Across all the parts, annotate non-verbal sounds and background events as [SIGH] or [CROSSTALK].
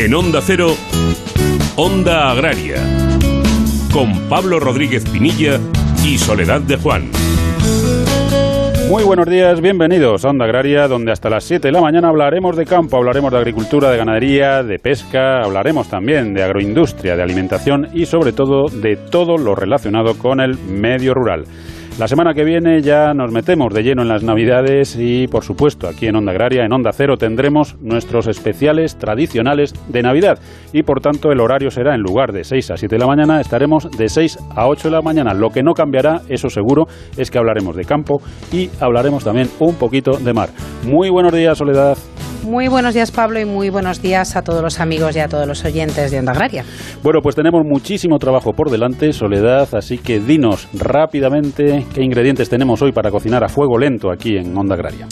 En Onda Cero, Onda Agraria, con Pablo Rodríguez Pinilla y Soledad de Juan. Muy buenos días, bienvenidos a Onda Agraria, donde hasta las 7 de la mañana hablaremos de campo, hablaremos de agricultura, de ganadería, de pesca, hablaremos también de agroindustria, de alimentación y sobre todo de todo lo relacionado con el medio rural. La semana que viene ya nos metemos de lleno en las Navidades y, por supuesto, aquí en Onda Agraria, en Onda Cero, tendremos nuestros especiales tradicionales de Navidad. Y, por tanto, el horario será, en lugar de 6 a 7 de la mañana, estaremos de 6 a 8 de la mañana. Lo que no cambiará, eso seguro, es que hablaremos de campo y hablaremos también un poquito de mar. Muy buenos días, Soledad. Muy buenos días, Pablo, y muy buenos días a todos los amigos y a todos los oyentes de Onda Agraria. Bueno, pues tenemos muchísimo trabajo por delante, Soledad, así que dinos rápidamente qué ingredientes tenemos hoy para cocinar a fuego lento aquí en Onda Agraria.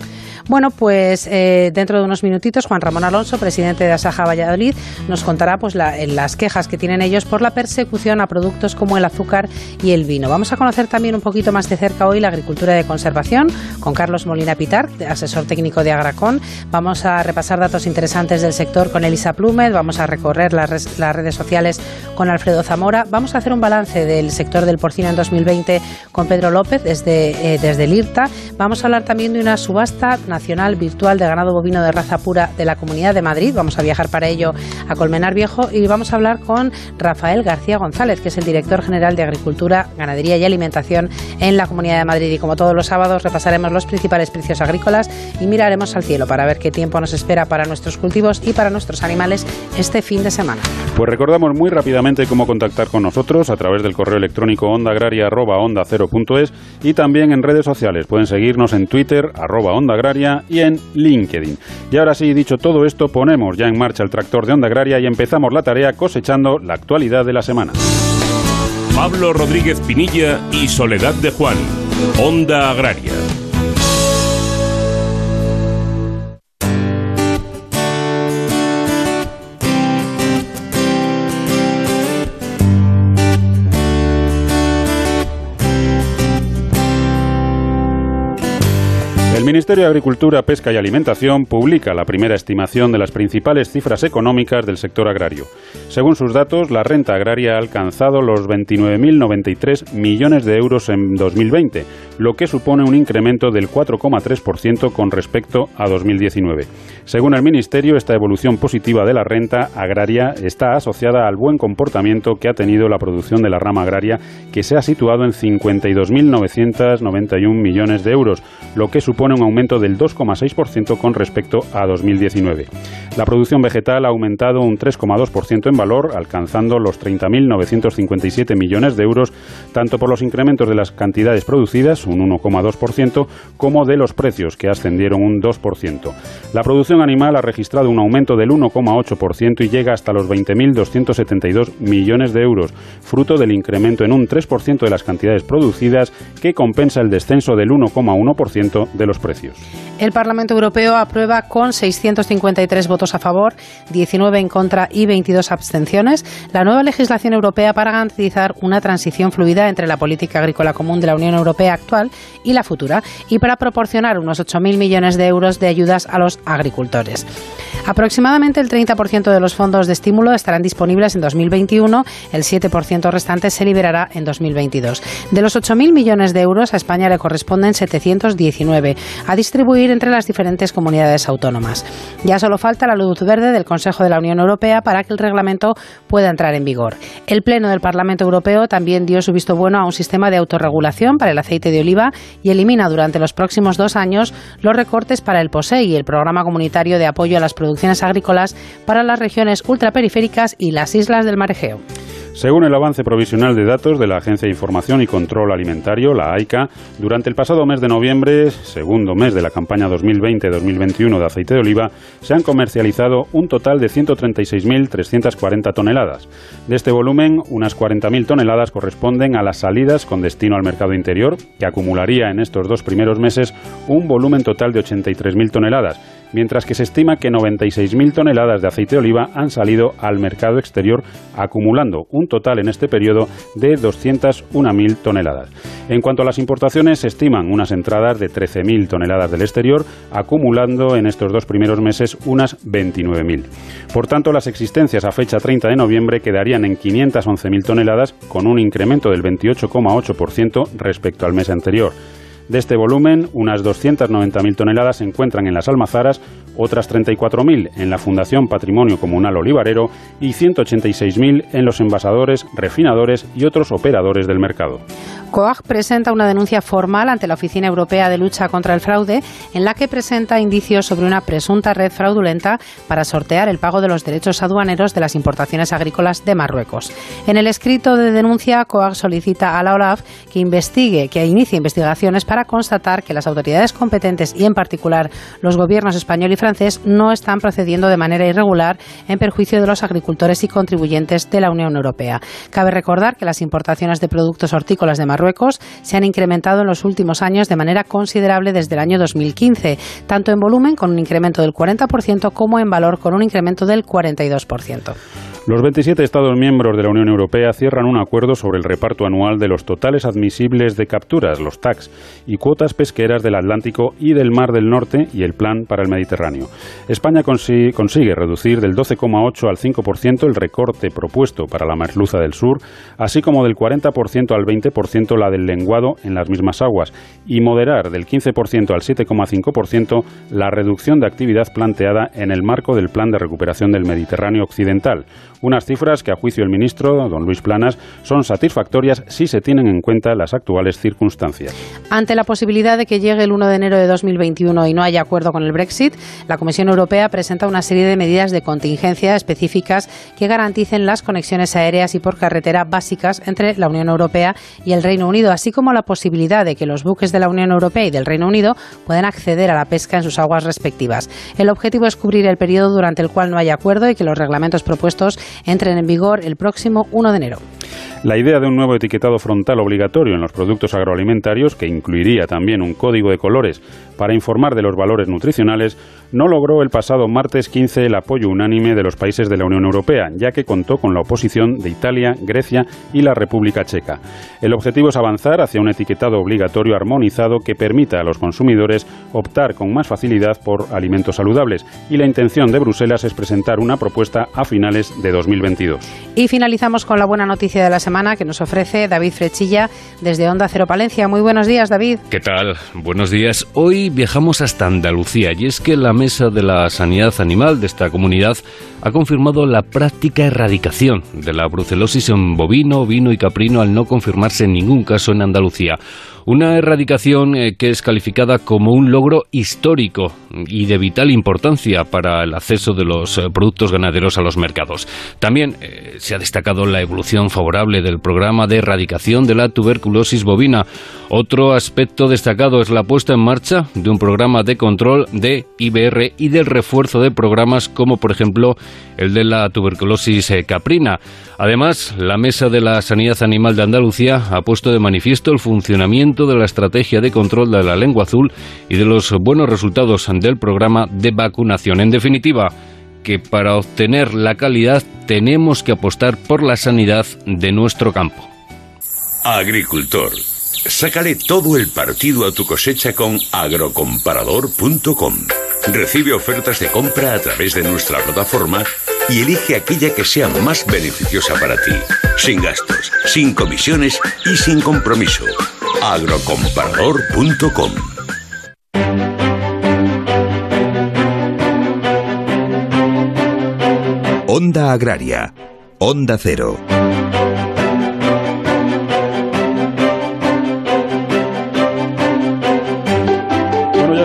Bueno, pues eh, dentro de unos minutitos Juan Ramón Alonso, presidente de Asaja Valladolid, nos contará pues las quejas que tienen ellos por la persecución a productos como el azúcar y el vino. Vamos a conocer también un poquito más de cerca hoy la agricultura de conservación con Carlos Molina Pitar, asesor técnico de Agracón. Vamos a repasar datos interesantes del sector con Elisa Plumet, vamos a recorrer las, redes sociales con Alfredo Zamora, vamos a hacer un balance del sector del porcino en 2020 con Pedro López desde, eh, desde el IRTA. Vamos a hablar también de una subasta Nacional Virtual de Ganado Bovino de Raza Pura de la Comunidad de Madrid. Vamos a viajar para ello a Colmenar Viejo y vamos a hablar con Rafael García González, que es el director general de Agricultura, Ganadería y Alimentación en la Comunidad de Madrid. Y como todos los sábados repasaremos los principales precios agrícolas y miraremos al cielo para ver qué tiempo nos espera para nuestros cultivos y para nuestros animales este fin de semana. Pues recordamos muy rápidamente cómo contactar con nosotros a través del correo electrónico ondaagraria.onda0.es y también en redes sociales. Pueden seguirnos en Twitter, arroba onda y en LinkedIn. Y ahora sí, dicho todo esto, ponemos ya en marcha el tractor de Onda Agraria y empezamos la tarea cosechando la actualidad de la semana. Pablo Rodríguez Pinilla y Soledad de Juan, Onda Agraria. Ministerio de Agricultura, Pesca y Alimentación publica la primera estimación de las principales cifras económicas del sector agrario. Según sus datos, la renta agraria ha alcanzado los 29.093 millones de euros en 2020, lo que supone un incremento del 4,3% con respecto a 2019. Según el Ministerio, esta evolución positiva de la renta agraria está asociada al buen comportamiento que ha tenido la producción de la rama agraria, que se ha situado en 52.991 millones de euros, lo que supone un aumento del 2,6% con respecto a 2019. La producción vegetal ha aumentado un 3,2% en valor, alcanzando los 30.957 millones de euros, tanto por los incrementos de las cantidades producidas, un 1,2%, como de los precios, que ascendieron un 2%. La producción animal ha registrado un aumento del 1,8% y llega hasta los 20.272 millones de euros, fruto del incremento en un 3% de las cantidades producidas, que compensa el descenso del 1,1% de los precios. El Parlamento Europeo aprueba con 653 votos a favor, 19 en contra y 22 abstenciones la nueva legislación europea para garantizar una transición fluida entre la política agrícola común de la Unión Europea actual y la futura y para proporcionar unos 8.000 millones de euros de ayudas a los agricultores. Aproximadamente el 30% de los fondos de estímulo estarán disponibles en 2021, el 7% restante se liberará en 2022. De los 8.000 millones de euros, a España le corresponden 719 a distribuir entre las diferentes comunidades autónomas. Ya solo falta la luz verde del Consejo de la Unión Europea para que el reglamento pueda entrar en vigor. El Pleno del Parlamento Europeo también dio su visto bueno a un sistema de autorregulación para el aceite de oliva y elimina durante los próximos dos años los recortes para el POSEI, el Programa Comunitario de Apoyo a las Producciones Agrícolas para las regiones ultraperiféricas y las islas del Mar Egeo. Según el avance provisional de datos de la Agencia de Información y Control Alimentario, la AICA, durante el pasado mes de noviembre, segundo mes de la campaña 2020-2021 de aceite de oliva, se han comercializado un total de 136.340 toneladas. De este volumen, unas 40.000 toneladas corresponden a las salidas con destino al mercado interior, que acumularía en estos dos primeros meses un volumen total de 83.000 toneladas mientras que se estima que 96.000 toneladas de aceite de oliva han salido al mercado exterior, acumulando un total en este periodo de 201.000 toneladas. En cuanto a las importaciones, se estiman unas entradas de 13.000 toneladas del exterior, acumulando en estos dos primeros meses unas 29.000. Por tanto, las existencias a fecha 30 de noviembre quedarían en 511.000 toneladas, con un incremento del 28,8% respecto al mes anterior. De este volumen, unas 290.000 toneladas se encuentran en las almazaras, otras 34.000 en la Fundación Patrimonio Comunal Olivarero y 186.000 en los envasadores, refinadores y otros operadores del mercado. COAG presenta una denuncia formal ante la Oficina Europea de Lucha contra el Fraude, en la que presenta indicios sobre una presunta red fraudulenta para sortear el pago de los derechos aduaneros de las importaciones agrícolas de Marruecos. En el escrito de denuncia, COAG solicita a la OLAF que investigue, que inicie investigaciones para constatar que las autoridades competentes y, en particular, los gobiernos español y francés no están procediendo de manera irregular en perjuicio de los agricultores y contribuyentes de la Unión Europea. Cabe recordar que las importaciones de productos hortícolas de Marruecos se han incrementado en los últimos años de manera considerable desde el año 2015, tanto en volumen con un incremento del 40% como en valor con un incremento del 42%. Los 27 Estados miembros de la Unión Europea cierran un acuerdo sobre el reparto anual de los totales admisibles de capturas, los TACs, y cuotas pesqueras del Atlántico y del Mar del Norte y el Plan para el Mediterráneo. España consigue, reducir del 12,8 al 5% el recorte propuesto para la merluza del sur, así como del 40% al 20% la del lenguado en las mismas aguas, y moderar del 15% al 7,5% la reducción de actividad planteada en el marco del Plan de Recuperación del Mediterráneo Occidental unas cifras que, a juicio del ministro, don Luis Planas, son satisfactorias si se tienen en cuenta las actuales circunstancias. Ante la posibilidad de que llegue el 1 de enero de 2021 y no haya acuerdo con el Brexit, la Comisión Europea presenta una serie de medidas de contingencia específicas que garanticen las conexiones aéreas y por carretera básicas entre la Unión Europea y el Reino Unido, así como la posibilidad de que los buques de la Unión Europea y del Reino Unido puedan acceder a la pesca en sus aguas respectivas. El objetivo es cubrir el periodo durante el cual no haya acuerdo y que los reglamentos propuestos entren en vigor el próximo 1 de enero. La idea de un nuevo etiquetado frontal obligatorio en los productos agroalimentarios, que incluiría también un código de colores para informar de los valores nutricionales, no logró el pasado martes 15 el apoyo unánime de los países de la Unión Europea, ya que contó con la oposición de Italia, Grecia y la República Checa. El objetivo es avanzar hacia un etiquetado obligatorio armonizado que permita a los consumidores optar con más facilidad por alimentos saludables y la intención de Bruselas es presentar una propuesta a finales de 2022. Y finalizamos con la buena noticia de la semana que nos ofrece David Frechilla desde Onda Cero Palencia. Muy buenos días, David. ¿Qué tal? Buenos días. Hoy viajamos hasta Andalucía y es que la Mesa de la Sanidad Animal de esta comunidad ha confirmado la práctica erradicación de la brucelosis en bovino, vino y caprino al no confirmarse ningún caso en Andalucía. Una erradicación eh, que es calificada como un logro histórico y de vital importancia para el acceso de los eh, productos ganaderos a los mercados. También eh, se ha destacado la evolución favorable del programa de erradicación de la tuberculosis bovina. Otro aspecto destacado es la puesta en marcha de un programa de control de IBR y del refuerzo de programas como por ejemplo el de la tuberculosis caprina. Además, la Mesa de la Sanidad Animal de Andalucía ha puesto de manifiesto el funcionamiento de la estrategia de control de la lengua azul y de los buenos resultados del programa de vacunación. En definitiva, que para obtener la calidad tenemos que apostar por la sanidad de nuestro campo. Agricultor, sácale todo el partido a tu cosecha con agrocomparador.com. Recibe ofertas de compra a través de nuestra plataforma y elige aquella que sea más beneficiosa para ti, sin gastos, sin comisiones y sin compromiso agrocomparador.com Onda Agraria, Onda Cero.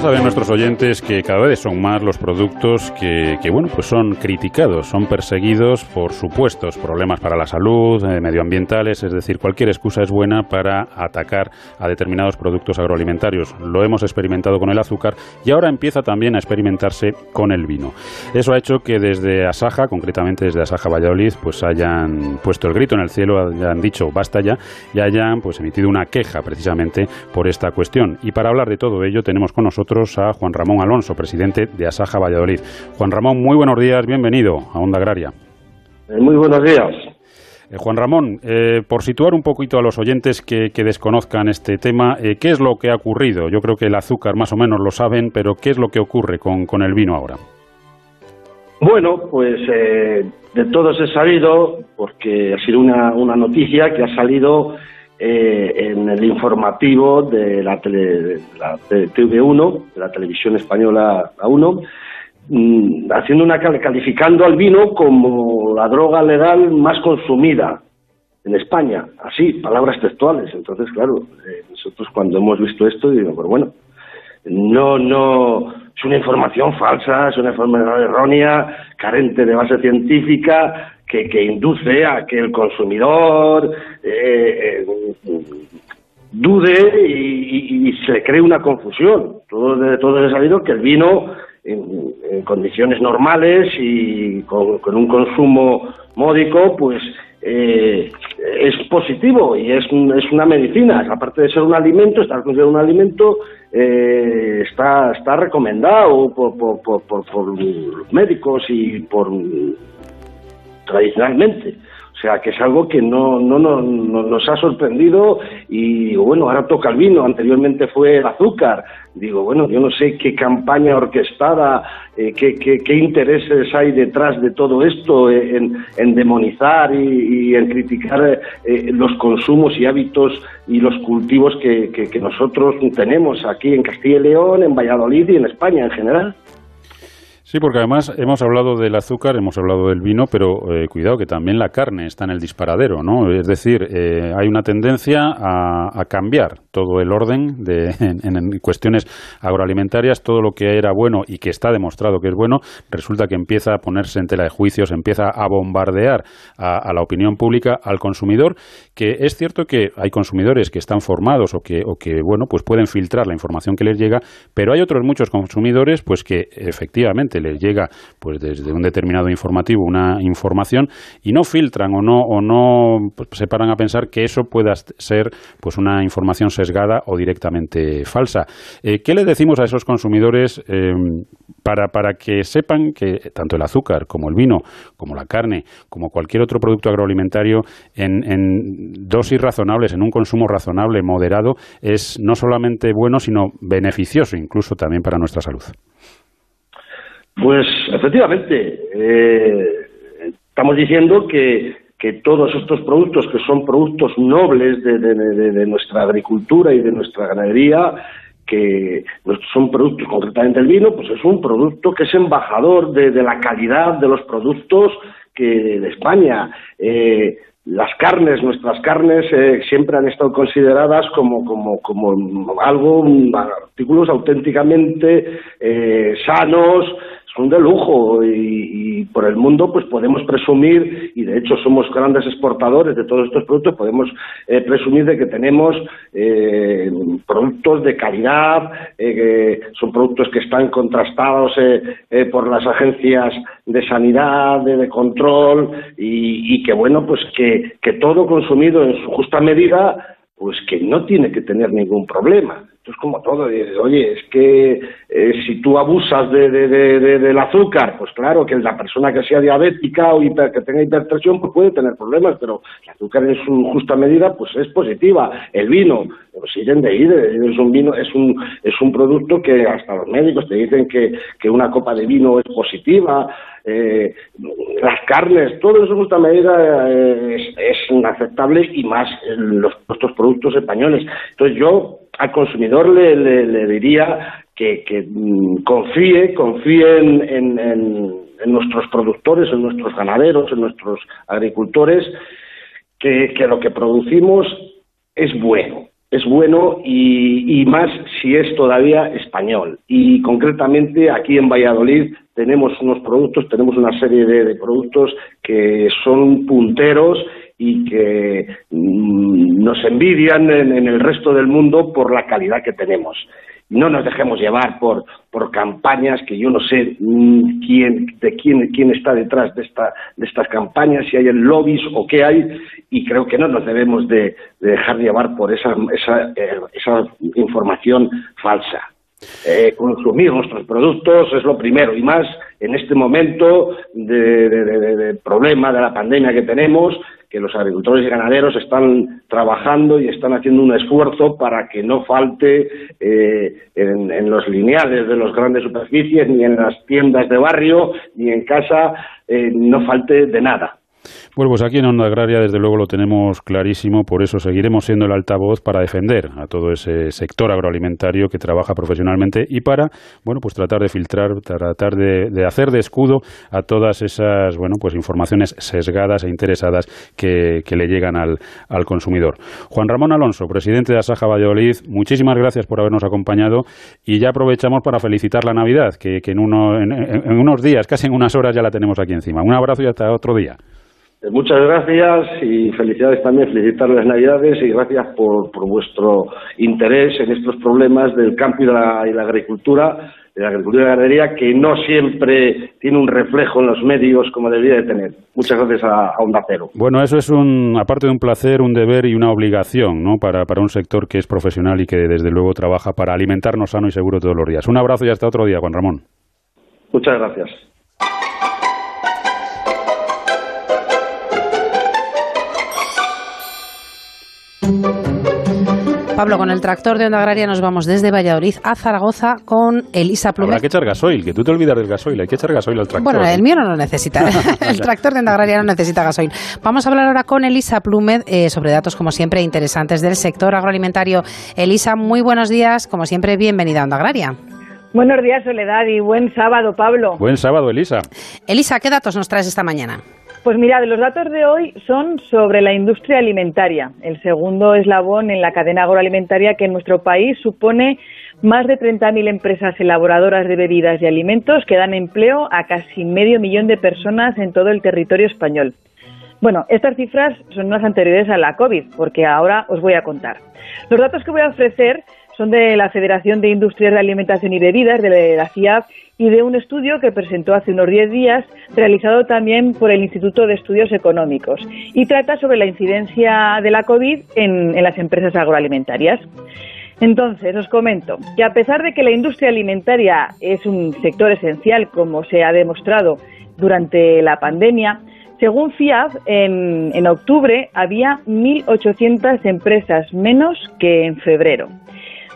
Saben nuestros oyentes que cada vez son más los productos que, bueno, pues son criticados, son perseguidos por supuestos problemas para la salud, eh, medioambientales, es decir, cualquier excusa es buena para atacar a determinados productos agroalimentarios. Lo hemos experimentado con el azúcar y ahora empieza también a experimentarse con el vino. Eso ha hecho que desde Asaja, concretamente desde Asaja Valladolid, pues hayan puesto el grito en el cielo, hayan dicho basta ya y hayan pues emitido una queja precisamente por esta cuestión. Y para hablar de todo ello tenemos con nosotros a Juan Ramón Alonso, presidente de Asaja Valladolid. Juan Ramón, muy buenos días, bienvenido a Onda Agraria. Eh, muy buenos días. Juan Ramón, por situar un poquito a los oyentes que, desconozcan este tema, ¿qué es lo que ha ocurrido? Yo creo que el azúcar más o menos lo saben, pero ¿qué es lo que ocurre con, con el vino ahora? Bueno, pues de todos he sabido, porque ha sido una, una noticia que ha salido eh, en el informativo de la, tele, la TV1, de la televisión española A1, mm, haciendo una calificando al vino como la droga legal más consumida en España, así, palabras textuales. Entonces, claro, eh, nosotros cuando hemos visto esto, digo, pues bueno, no, no, es una información falsa, es una información errónea, carente de base científica, que, induce a que el consumidor eh, eh dude y, y, se cree una confusión. Todos, todos he sabido que el vino en, condiciones normales y con, un consumo módico, pues eh, es positivo y es, es una medicina. Aparte de ser un alimento, estar considerado un alimento, eh, está, está recomendado por, por, por, por, médicos y por tradicionalmente. O sea, que es algo que no, no, no, nos ha sorprendido y bueno, ahora toca el vino, anteriormente fue el azúcar. Digo, bueno, yo no sé qué campaña orquestada, eh, qué, qué, intereses hay detrás de todo esto en, en demonizar y, en criticar eh, los consumos y hábitos y los cultivos que, que nosotros tenemos aquí en Castilla y León, en Valladolid y en España en general. Sí, porque además hemos hablado del azúcar, hemos hablado del vino, pero eh, cuidado que también la carne está en el disparadero, ¿no? Es decir, eh, hay una tendencia a, cambiar todo el orden de, [LAUGHS] en, cuestiones agroalimentarias, todo lo que era bueno y que está demostrado que es bueno, resulta que empieza a ponerse en tela de juicios, empieza a bombardear a, la opinión pública, al consumidor, que es cierto que hay consumidores que están formados o que, o que bueno, pues pueden filtrar la información que les llega, pero hay otros muchos consumidores, pues que efectivamente les llega pues desde un determinado informativo una información y no filtran o no o no pues, se paran a pensar que eso pueda ser pues una información sesgada o directamente falsa. Eh, ¿Qué le decimos a esos consumidores eh, para, para que sepan que tanto el azúcar como el vino, como la carne, como cualquier otro producto agroalimentario en, en dosis razonables, en un consumo razonable, moderado, es no solamente bueno, sino beneficioso incluso también para nuestra salud? Pues efectivamente, eh, estamos diciendo que, todos estos productos, que son productos nobles de, de, nuestra agricultura y de nuestra ganadería, que son productos, concretamente el vino, pues es un producto que es embajador de, la calidad de los productos que de España. Eh, las carnes, nuestras carnes, eh, siempre han estado consideradas como, como, como algo, artículos auténticamente eh, sanos, son de lujo y, por el mundo pues podemos presumir y de hecho somos grandes exportadores de todos estos productos podemos eh, presumir de que tenemos eh, productos de calidad eh, son productos que están contrastados por las agencias de sanidad de, control y, que bueno pues que todo consumido en su justa medida pues que no tiene que tener ningún problema esto es como todo, oye, es que eh, si tú abusas de, del azúcar, pues claro que la persona que sea diabética o que tenga hipertensión pues puede tener problemas, pero el azúcar en su justa medida pues es positiva. El vino, pues siguen de ir, es un vino, es un, es un producto que hasta los médicos te dicen que, que una copa de vino es positiva, eh, las carnes, todo eso en justa medida eh, es, es inaceptable y más los, nuestros productos españoles. Entonces yo al consumidor le, le, diría que, mm, confíe, confíe en, en, nuestros productores, en nuestros ganaderos, en nuestros agricultores, que, lo que producimos es bueno, es bueno y, más si es todavía español. Y concretamente aquí en Valladolid tenemos unos productos, tenemos una serie de productos que son punteros y que mm, nos envidian en, el resto del mundo por la calidad que tenemos. No nos dejemos llevar por, por campañas que yo no sé mm, quién, de quién, quién está detrás de, esta, de estas campañas, si hay el lobbies o qué hay, y creo que no nos debemos de, dejar llevar por esa, esa, eh, esa información falsa. Eh, consumir nuestros productos es lo primero, y más en este momento de, problema de la pandemia que tenemos, que los agricultores y ganaderos están trabajando y están haciendo un esfuerzo para que no falte eh, en, los lineales de las grandes superficies, ni en las tiendas de barrio, ni en casa, eh, no falte de nada. Bueno, pues aquí en Onda Agraria desde luego lo tenemos clarísimo, por eso seguiremos siendo el altavoz para defender a todo ese sector agroalimentario que trabaja profesionalmente y para, bueno, pues tratar de filtrar, tratar de, hacer de escudo a todas esas, bueno, pues informaciones sesgadas e interesadas que, le llegan al, consumidor. Juan Ramón Alonso, presidente de Asaja Valladolid, muchísimas gracias por habernos acompañado y ya aprovechamos para felicitar la Navidad, que, en, uno, en unos días, casi en unas horas ya la tenemos aquí encima. Un abrazo y hasta otro día. Eh, muchas gracias y felicidades también, felicitarles las Navidades y gracias por, vuestro interés en estos problemas del campo y de la, agricultura, de la agricultura y la ganadería, que no siempre tiene un reflejo en los medios como debería de tener. Muchas gracias a, Onda Cero. Bueno, eso es un, aparte de un placer, un deber y una obligación ¿no? para, para un sector que es profesional y que desde luego trabaja para alimentarnos sano y seguro todos los días. Un abrazo y hasta otro día, Juan Ramón. Muchas gracias. Pablo, con el tractor de Onda Agraria nos vamos desde Valladolid a Zaragoza con Elisa Plumet. Habrá que echar gasoil, que tú te olvidas del gasoil, hay que echar gasoil al tractor. Bueno, el mío no lo necesita, [LAUGHS] [LAUGHS] el tractor de Onda Agraria no necesita gasoil. Vamos a hablar ahora con Elisa Plumet eh, sobre datos, como siempre, interesantes del sector agroalimentario. Elisa, muy buenos días, como siempre, bienvenida a Onda Agraria. Buenos días, Soledad, y buen sábado, Pablo. Buen sábado, Elisa. Elisa, ¿qué datos nos traes esta mañana? Pues mira, los datos de hoy son sobre la industria alimentaria, el segundo eslabón en la cadena agroalimentaria que en nuestro país supone más de 30.000 empresas elaboradoras de bebidas y alimentos que dan empleo a casi medio millón de personas en todo el territorio español. Bueno, estas cifras son más anteriores a la COVID, porque ahora os voy a contar. Los datos que voy a ofrecer son de la Federación de Industrias de Alimentación y Bebidas, de la CIAF, y de un estudio que presentó hace unos 10 días, realizado también por el Instituto de Estudios Económicos, y trata sobre la incidencia de la COVID en, las empresas agroalimentarias. Entonces, os comento que a pesar de que la industria alimentaria es un sector esencial, como se ha demostrado durante la pandemia, según FIAB, en, en octubre había 1.800 empresas menos que en febrero.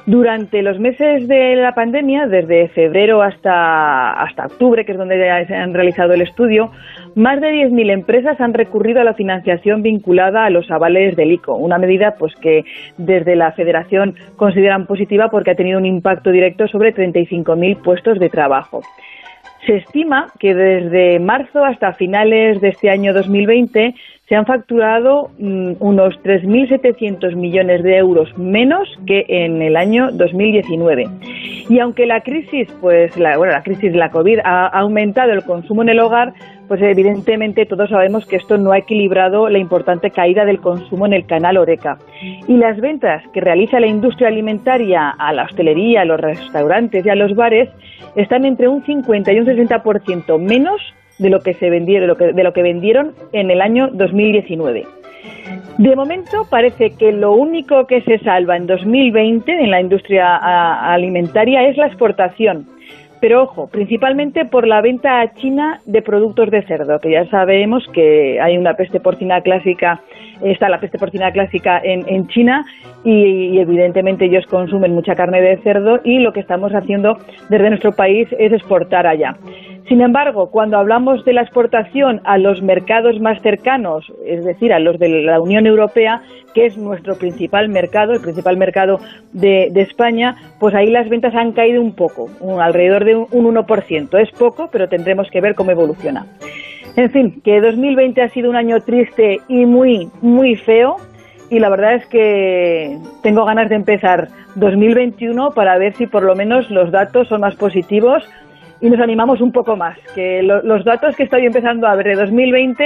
Durante los meses de la pandemia, desde febrero hasta, hasta octubre, que es donde se han realizado el estudio, más de 10.000 empresas han recurrido a la financiación vinculada a los avales del ICO, una medida pues que desde la Federación consideran positiva porque ha tenido un impacto directo sobre 35.000 puestos de trabajo. Se estima que desde marzo hasta finales de este año 2020 se han facturado mm, unos 3.700 millones de euros menos que en el año 2019. Y aunque la crisis, pues la, bueno, la crisis de la COVID ha aumentado el consumo en el hogar, pues evidentemente todos sabemos que esto no ha equilibrado la importante caída del consumo en el canal Oreca. Y las ventas que realiza la industria alimentaria a la hostelería, a los restaurantes y a los bares están entre un 50 y un 60% menos de lo que se vendieron, de lo que vendieron en el año 2019. De momento parece que lo único que se salva en 2020 en la industria alimentaria es la exportación. Pero ojo, principalmente por la venta a China de productos de cerdo, que ya sabemos que hay una peste porcina clásica, está la peste porcina clásica en, China y, evidentemente ellos consumen mucha carne de cerdo y lo que estamos haciendo desde nuestro país es exportar allá. Sin embargo, cuando hablamos de la exportación a los mercados más cercanos, es decir, a los de la Unión Europea, que es nuestro principal mercado, el principal mercado de, España, pues ahí las ventas han caído un poco, alrededor de un, 1%. Es poco, pero tendremos que ver cómo evoluciona. En fin, que 2020 ha sido un año triste y muy, muy feo. Y la verdad es que tengo ganas de empezar 2021 para ver si por lo menos los datos son más positivos y nos animamos un poco más. Que los datos que estoy empezando a ver de 2020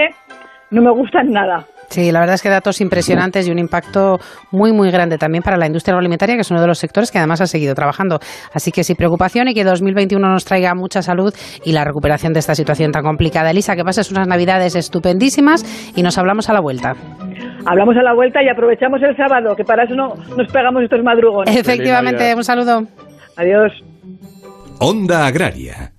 no me gustan nada. Sí, la verdad es que datos impresionantes y un impacto muy, muy grande también para la industria agroalimentaria, que es uno de los sectores que además ha seguido trabajando. Así que sin preocupación y que 2021 nos traiga mucha salud y la recuperación de esta situación tan complicada. Elisa, que pases unas navidades estupendísimas y nos hablamos a la vuelta. Hablamos a la vuelta y aprovechamos el sábado, que para eso no nos pegamos estos madrugones. Efectivamente, un saludo. Adiós. Onda Agraria.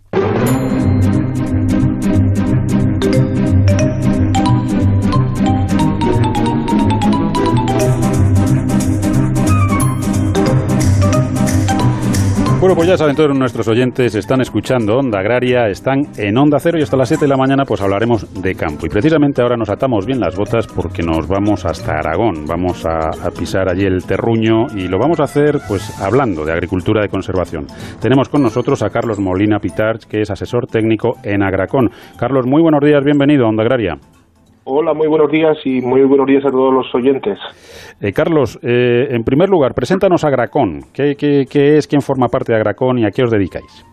Bueno, pues ya saben todos nuestros oyentes, están escuchando Onda Agraria, están en Onda Cero y hasta las 7 de la mañana pues hablaremos de campo. Y precisamente ahora nos atamos bien las botas porque nos vamos hasta Aragón, vamos a, pisar allí el terruño y lo vamos a hacer pues hablando de agricultura de conservación. Tenemos con nosotros a Carlos Molina Pitarch, que es asesor técnico en Agracón. Carlos, muy buenos días, bienvenido a Onda Agraria. Hola, muy buenos días y muy buenos días a todos los oyentes. Eh, Carlos, eh, en primer lugar, preséntanos a Agracón. ¿Qué, es, quién forma parte de Agracón y a qué os dedicáis?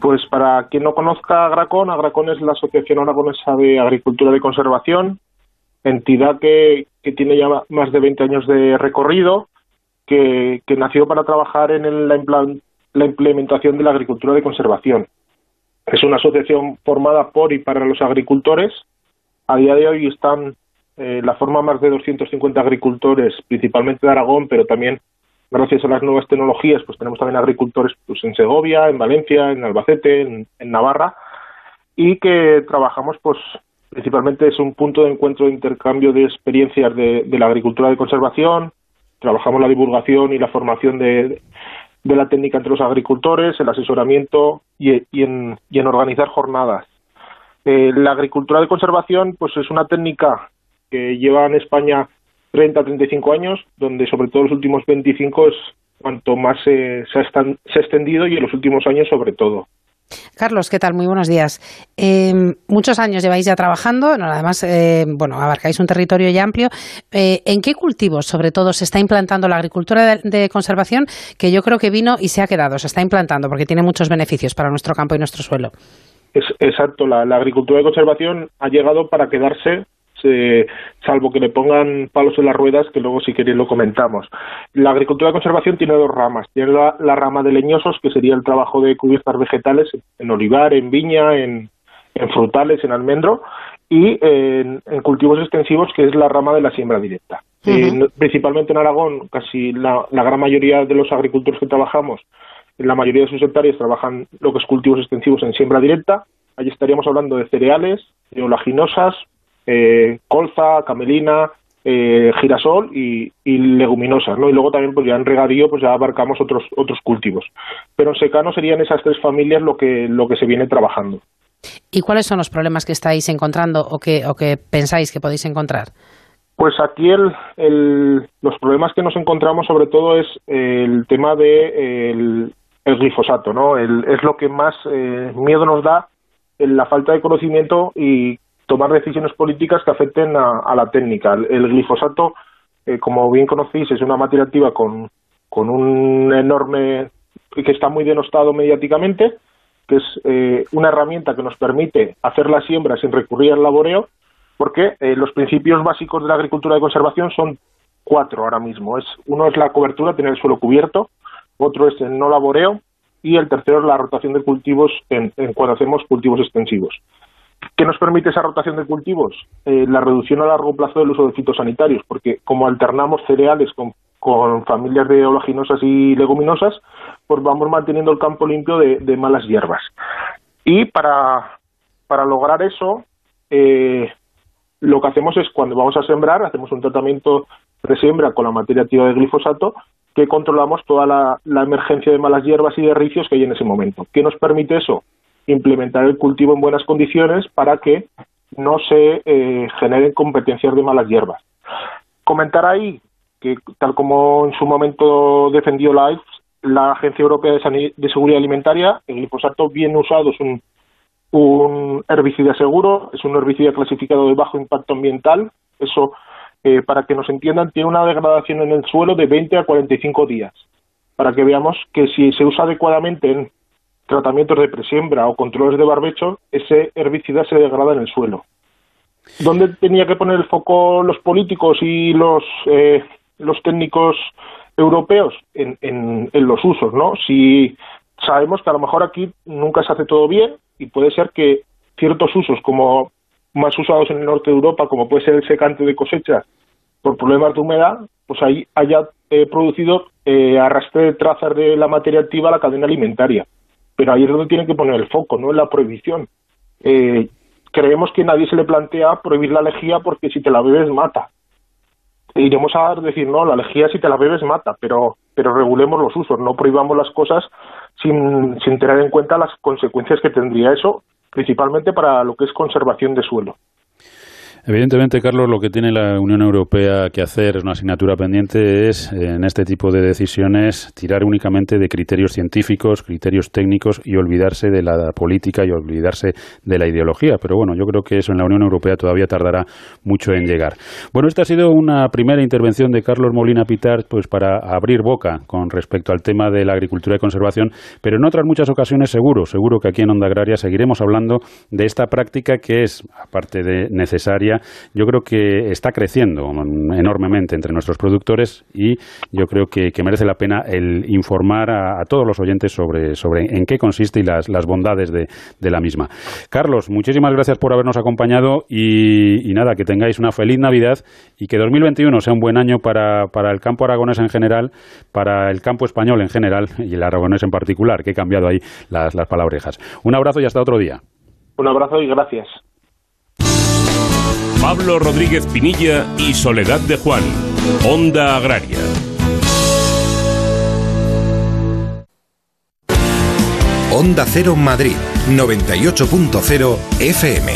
Pues para quien no conozca Agracón, Agracón es la Asociación Aragonesa de Agricultura de Conservación, entidad que, tiene ya más de 20 años de recorrido, que, nació para trabajar en la, la implementación de la agricultura de conservación. Es una asociación formada por y para los agricultores, a día de hoy están eh, la forma más de 250 agricultores, principalmente de Aragón, pero también gracias a las nuevas tecnologías, pues tenemos también agricultores pues, en Segovia, en Valencia, en Albacete, en, Navarra, y que trabajamos, pues principalmente es un punto de encuentro de intercambio de experiencias de, la agricultura de conservación, trabajamos la divulgación y la formación de, la técnica entre los agricultores, el asesoramiento y, en, y en organizar jornadas eh, la agricultura de conservación pues es una técnica que lleva en España 30 35 años, donde sobre todo los últimos 25 es cuanto más se, se, ha extendido y en los últimos años sobre todo. Carlos, ¿qué tal? Muy buenos días. Em, muchos años lleváis ya trabajando, además, eh, bueno, abarcáis un territorio ya amplio. Eh, ¿En qué cultivos, sobre todo, se está implantando la agricultura de, conservación? Que yo creo que vino y se ha quedado, se está implantando porque tiene muchos beneficios para nuestro campo y nuestro suelo. Es, exacto, la, agricultura de conservación ha llegado para quedarse salvo que le pongan palos en las ruedas, que luego si queréis lo comentamos. La agricultura de conservación tiene dos ramas. Tiene la, rama de leñosos, que sería el trabajo de cubiertas vegetales en olivar, en viña, en, frutales, en almendro, y en, cultivos extensivos, que es la rama de la siembra directa. principalmente en Aragón, casi la, la gran mayoría de los agricultores que trabajamos la mayoría de sus hectáreas trabajan lo que es cultivos extensivos en siembra directa. Allí estaríamos hablando de cereales, de olaginosas, eh, colza, camelina, eh, girasol y, leguminosas, ¿no? Y luego también, pues ya en regadío, pues ya abarcamos otros otros cultivos. Pero en secano serían esas tres familias lo que lo que se viene trabajando. ¿Y cuáles son los problemas que estáis encontrando o que, o que pensáis que podéis encontrar? Pues aquí el, los problemas que nos encontramos sobre todo es el tema de el glifosato, ¿no? es lo que más eh, miedo nos da en la falta de conocimiento y tomar decisiones políticas que afecten a, la técnica. El, glifosato, eh, como bien conocéis, es una materia activa con, con un enorme que está muy denostado mediáticamente, que es eh, una herramienta que nos permite hacer la siembra sin recurrir al laboreo, porque los principios básicos de la agricultura de conservación son cuatro ahora mismo. Es uno es la cobertura, tener el suelo cubierto otro es el no laboreo y el tercero es la rotación de cultivos en, cuando hacemos cultivos extensivos. ¿Qué nos permite esa rotación de cultivos? Eh, la reducción a largo plazo del uso de fitosanitarios, porque como alternamos cereales con, familias de oleaginosas y leguminosas, pues vamos manteniendo el campo limpio de, malas hierbas. Y para, para lograr eso, eh, lo que hacemos es cuando vamos a sembrar, hacemos un tratamiento de siembra con la materia activa de glifosato que controlamos toda la, emergencia de malas hierbas y de ricios que hay en ese momento. ¿Qué nos permite eso? Implementar el cultivo en buenas condiciones para que no se eh, generen competencias de malas hierbas. Comentar ahí que, tal como en su momento defendió la la Agencia Europea de, de Seguridad Alimentaria, el glifosato bien usado es un, un herbicida seguro, es un herbicida clasificado de bajo impacto ambiental. Eso eh, para que nos entiendan, tiene una degradación en el suelo de 20 a 45 días, para que veamos que si se usa adecuadamente en tratamientos de presiembra o controles de barbecho, ese herbicida se degrada en el suelo. ¿Dónde tenía que poner el foco los políticos y los, eh, los técnicos europeos? En, en, en los usos, ¿no? Si sabemos que a lo mejor aquí nunca se hace todo bien y puede ser que ciertos usos como más usados en el norte de Europa, como puede ser el secante de cosecha, por problemas de humedad, pues ahí haya eh, producido eh, arrastre de trazas de la materia activa a la cadena alimentaria. pero ahí es donde tiene que poner el foco, no en la prohibición. Eh, creemos que nadie se le plantea prohibir la lejía porque si te la bebes mata. Iremos a decir, no, la lejía si te la bebes mata, pero, pero regulemos los usos, no prohibamos las cosas sin, sin tener en cuenta las consecuencias que tendría eso, principalmente para lo que es conservación de suelo. Evidentemente, Carlos, lo que tiene la Unión Europea que hacer, es una asignatura pendiente, es en este tipo de decisiones tirar únicamente de criterios científicos, criterios técnicos y olvidarse de la política y olvidarse de la ideología. Pero bueno, yo creo que eso en la Unión Europea todavía tardará mucho en llegar. Bueno, esta ha sido una primera intervención de Carlos Molina Pitar pues para abrir boca con respecto al tema de la agricultura y conservación, pero en otras muchas ocasiones seguro, seguro que aquí en Onda Agraria seguiremos hablando de esta práctica que es, aparte de necesaria, yo creo que está creciendo enormemente entre nuestros productores y yo creo que, merece la pena el informar a, todos los oyentes sobre, en qué consiste y las, bondades de, la misma. Carlos, muchísimas gracias por habernos acompañado y, nada, que tengáis una feliz Navidad y que 2021 sea un buen año para, el campo aragonés en general, para el campo español en general y el aragonés en particular, que he cambiado ahí las palabrejas. Un abrazo y hasta otro día. Un abrazo y gracias. Pablo Rodríguez Pinilla y Soledad de Juan. Onda Agraria. Onda Cero Madrid, 98.0 FM.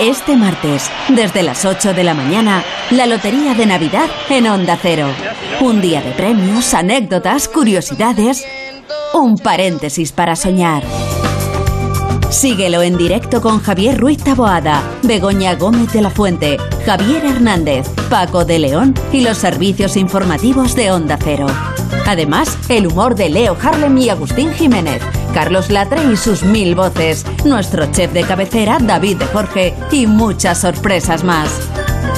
Este martes, desde las 8 de la mañana, la Lotería de Navidad en Onda Cero. Un día de premios, anécdotas, curiosidades. Un paréntesis para soñar. Síguelo en directo con Javier Ruiz Taboada, Begoña Gómez de la Fuente, Javier Hernández, Paco de León y los servicios informativos de Onda Cero. Además, el humor de Leo Harlem y Agustín Jiménez, Carlos Latre y sus mil voces, nuestro chef de cabecera David de Jorge y muchas sorpresas más.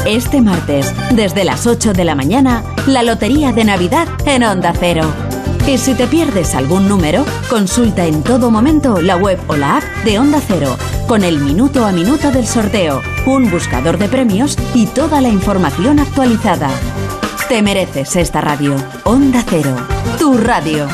Este martes, desde las 8 de la mañana, la Lotería de Navidad en Onda Cero. Y si te pierdes algún número, consulta en todo momento la web o la app de Onda Cero, con el minuto a minuto del sorteo, un buscador de premios y toda la información actualizada. Te mereces esta radio. Onda Cero, tu radio.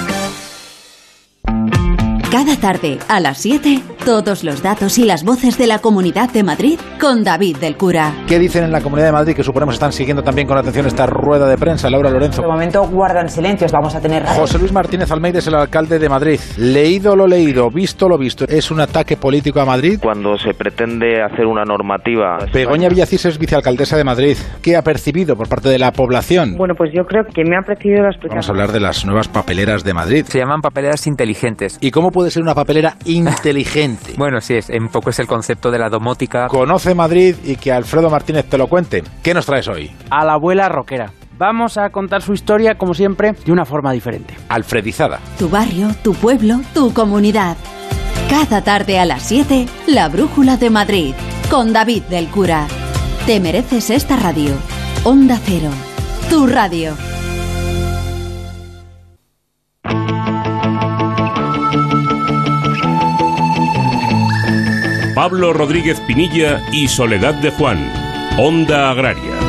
Cada tarde, a las 7, todos los datos y las voces de la Comunidad de Madrid con David del Cura. ¿Qué dicen en la Comunidad de Madrid que suponemos están siguiendo también con atención esta rueda de prensa? Laura Lorenzo. De momento guardan silencios, vamos a tener... José Luis Martínez Almeida es el alcalde de Madrid. Leído lo leído, visto lo visto, ¿es un ataque político a Madrid? Cuando se pretende hacer una normativa... Begoña Villacís es vicealcaldesa de Madrid. ¿Qué ha percibido por parte de la población? Bueno, pues yo creo que me ha percibido la explicación. Vamos a hablar de las nuevas papeleras de Madrid. Se llaman papeleras inteligentes. ¿Y cómo puede ser una papelera [LAUGHS] inteligente. Bueno, sí, es, un poco es el concepto de la domótica. Conoce Madrid y que Alfredo Martínez te lo cuente. ¿Qué nos traes hoy? A la abuela rockera. Vamos a contar su historia, como siempre, de una forma diferente. Alfredizada. Tu barrio, tu pueblo, tu comunidad. Cada tarde a las 7, La Brújula de Madrid, con David del Cura. Te mereces esta radio. Onda Cero, tu radio. Pablo Rodríguez Pinilla y Soledad de Juan. Onda Agraria.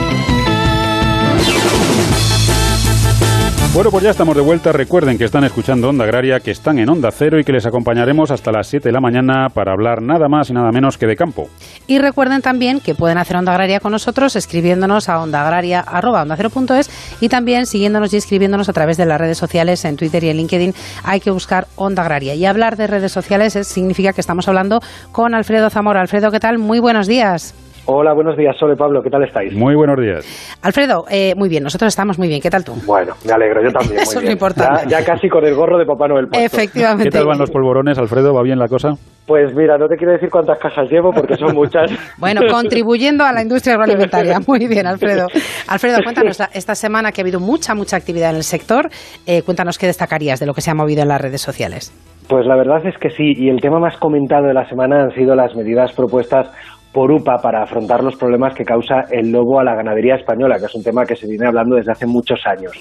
Bueno, pues ya estamos de vuelta. Recuerden que están escuchando Onda Agraria, que están en Onda Cero y que les acompañaremos hasta las 7 de la mañana para hablar nada más y nada menos que de campo. Y recuerden también que pueden hacer Onda Agraria con nosotros escribiéndonos a ondaagraria.es y también siguiéndonos y escribiéndonos a través de las redes sociales en Twitter y en LinkedIn. Hay que buscar Onda Agraria. Y hablar de redes sociales significa que estamos hablando con Alfredo Zamora. Alfredo, ¿qué tal? Muy buenos días. Hola, buenos días, Sole Pablo, ¿qué tal estáis? Muy buenos días. Alfredo, eh, muy bien, nosotros estamos muy bien, ¿qué tal tú? Bueno, me alegro, yo también. [LAUGHS] Eso es lo importante. Ya, casi con el gorro de Papá Noel puesto. Efectivamente. ¿Qué tal van los polvorones, Alfredo? ¿Va bien la cosa? Pues mira, no te quiero decir cuántas cajas llevo porque son muchas. [LAUGHS] bueno, contribuyendo a la industria agroalimentaria. [LAUGHS] Muy bien, Alfredo. Alfredo, cuéntanos, esta semana que ha habido mucha, mucha actividad en el sector, eh, cuéntanos qué destacarías de lo que se ha movido en las redes sociales. Pues la verdad es que sí, y el tema más comentado de la semana han sido las medidas propuestas por UPA para afrontar los problemas que causa el lobo a la ganadería española, que es un tema que se viene hablando desde hace muchos años.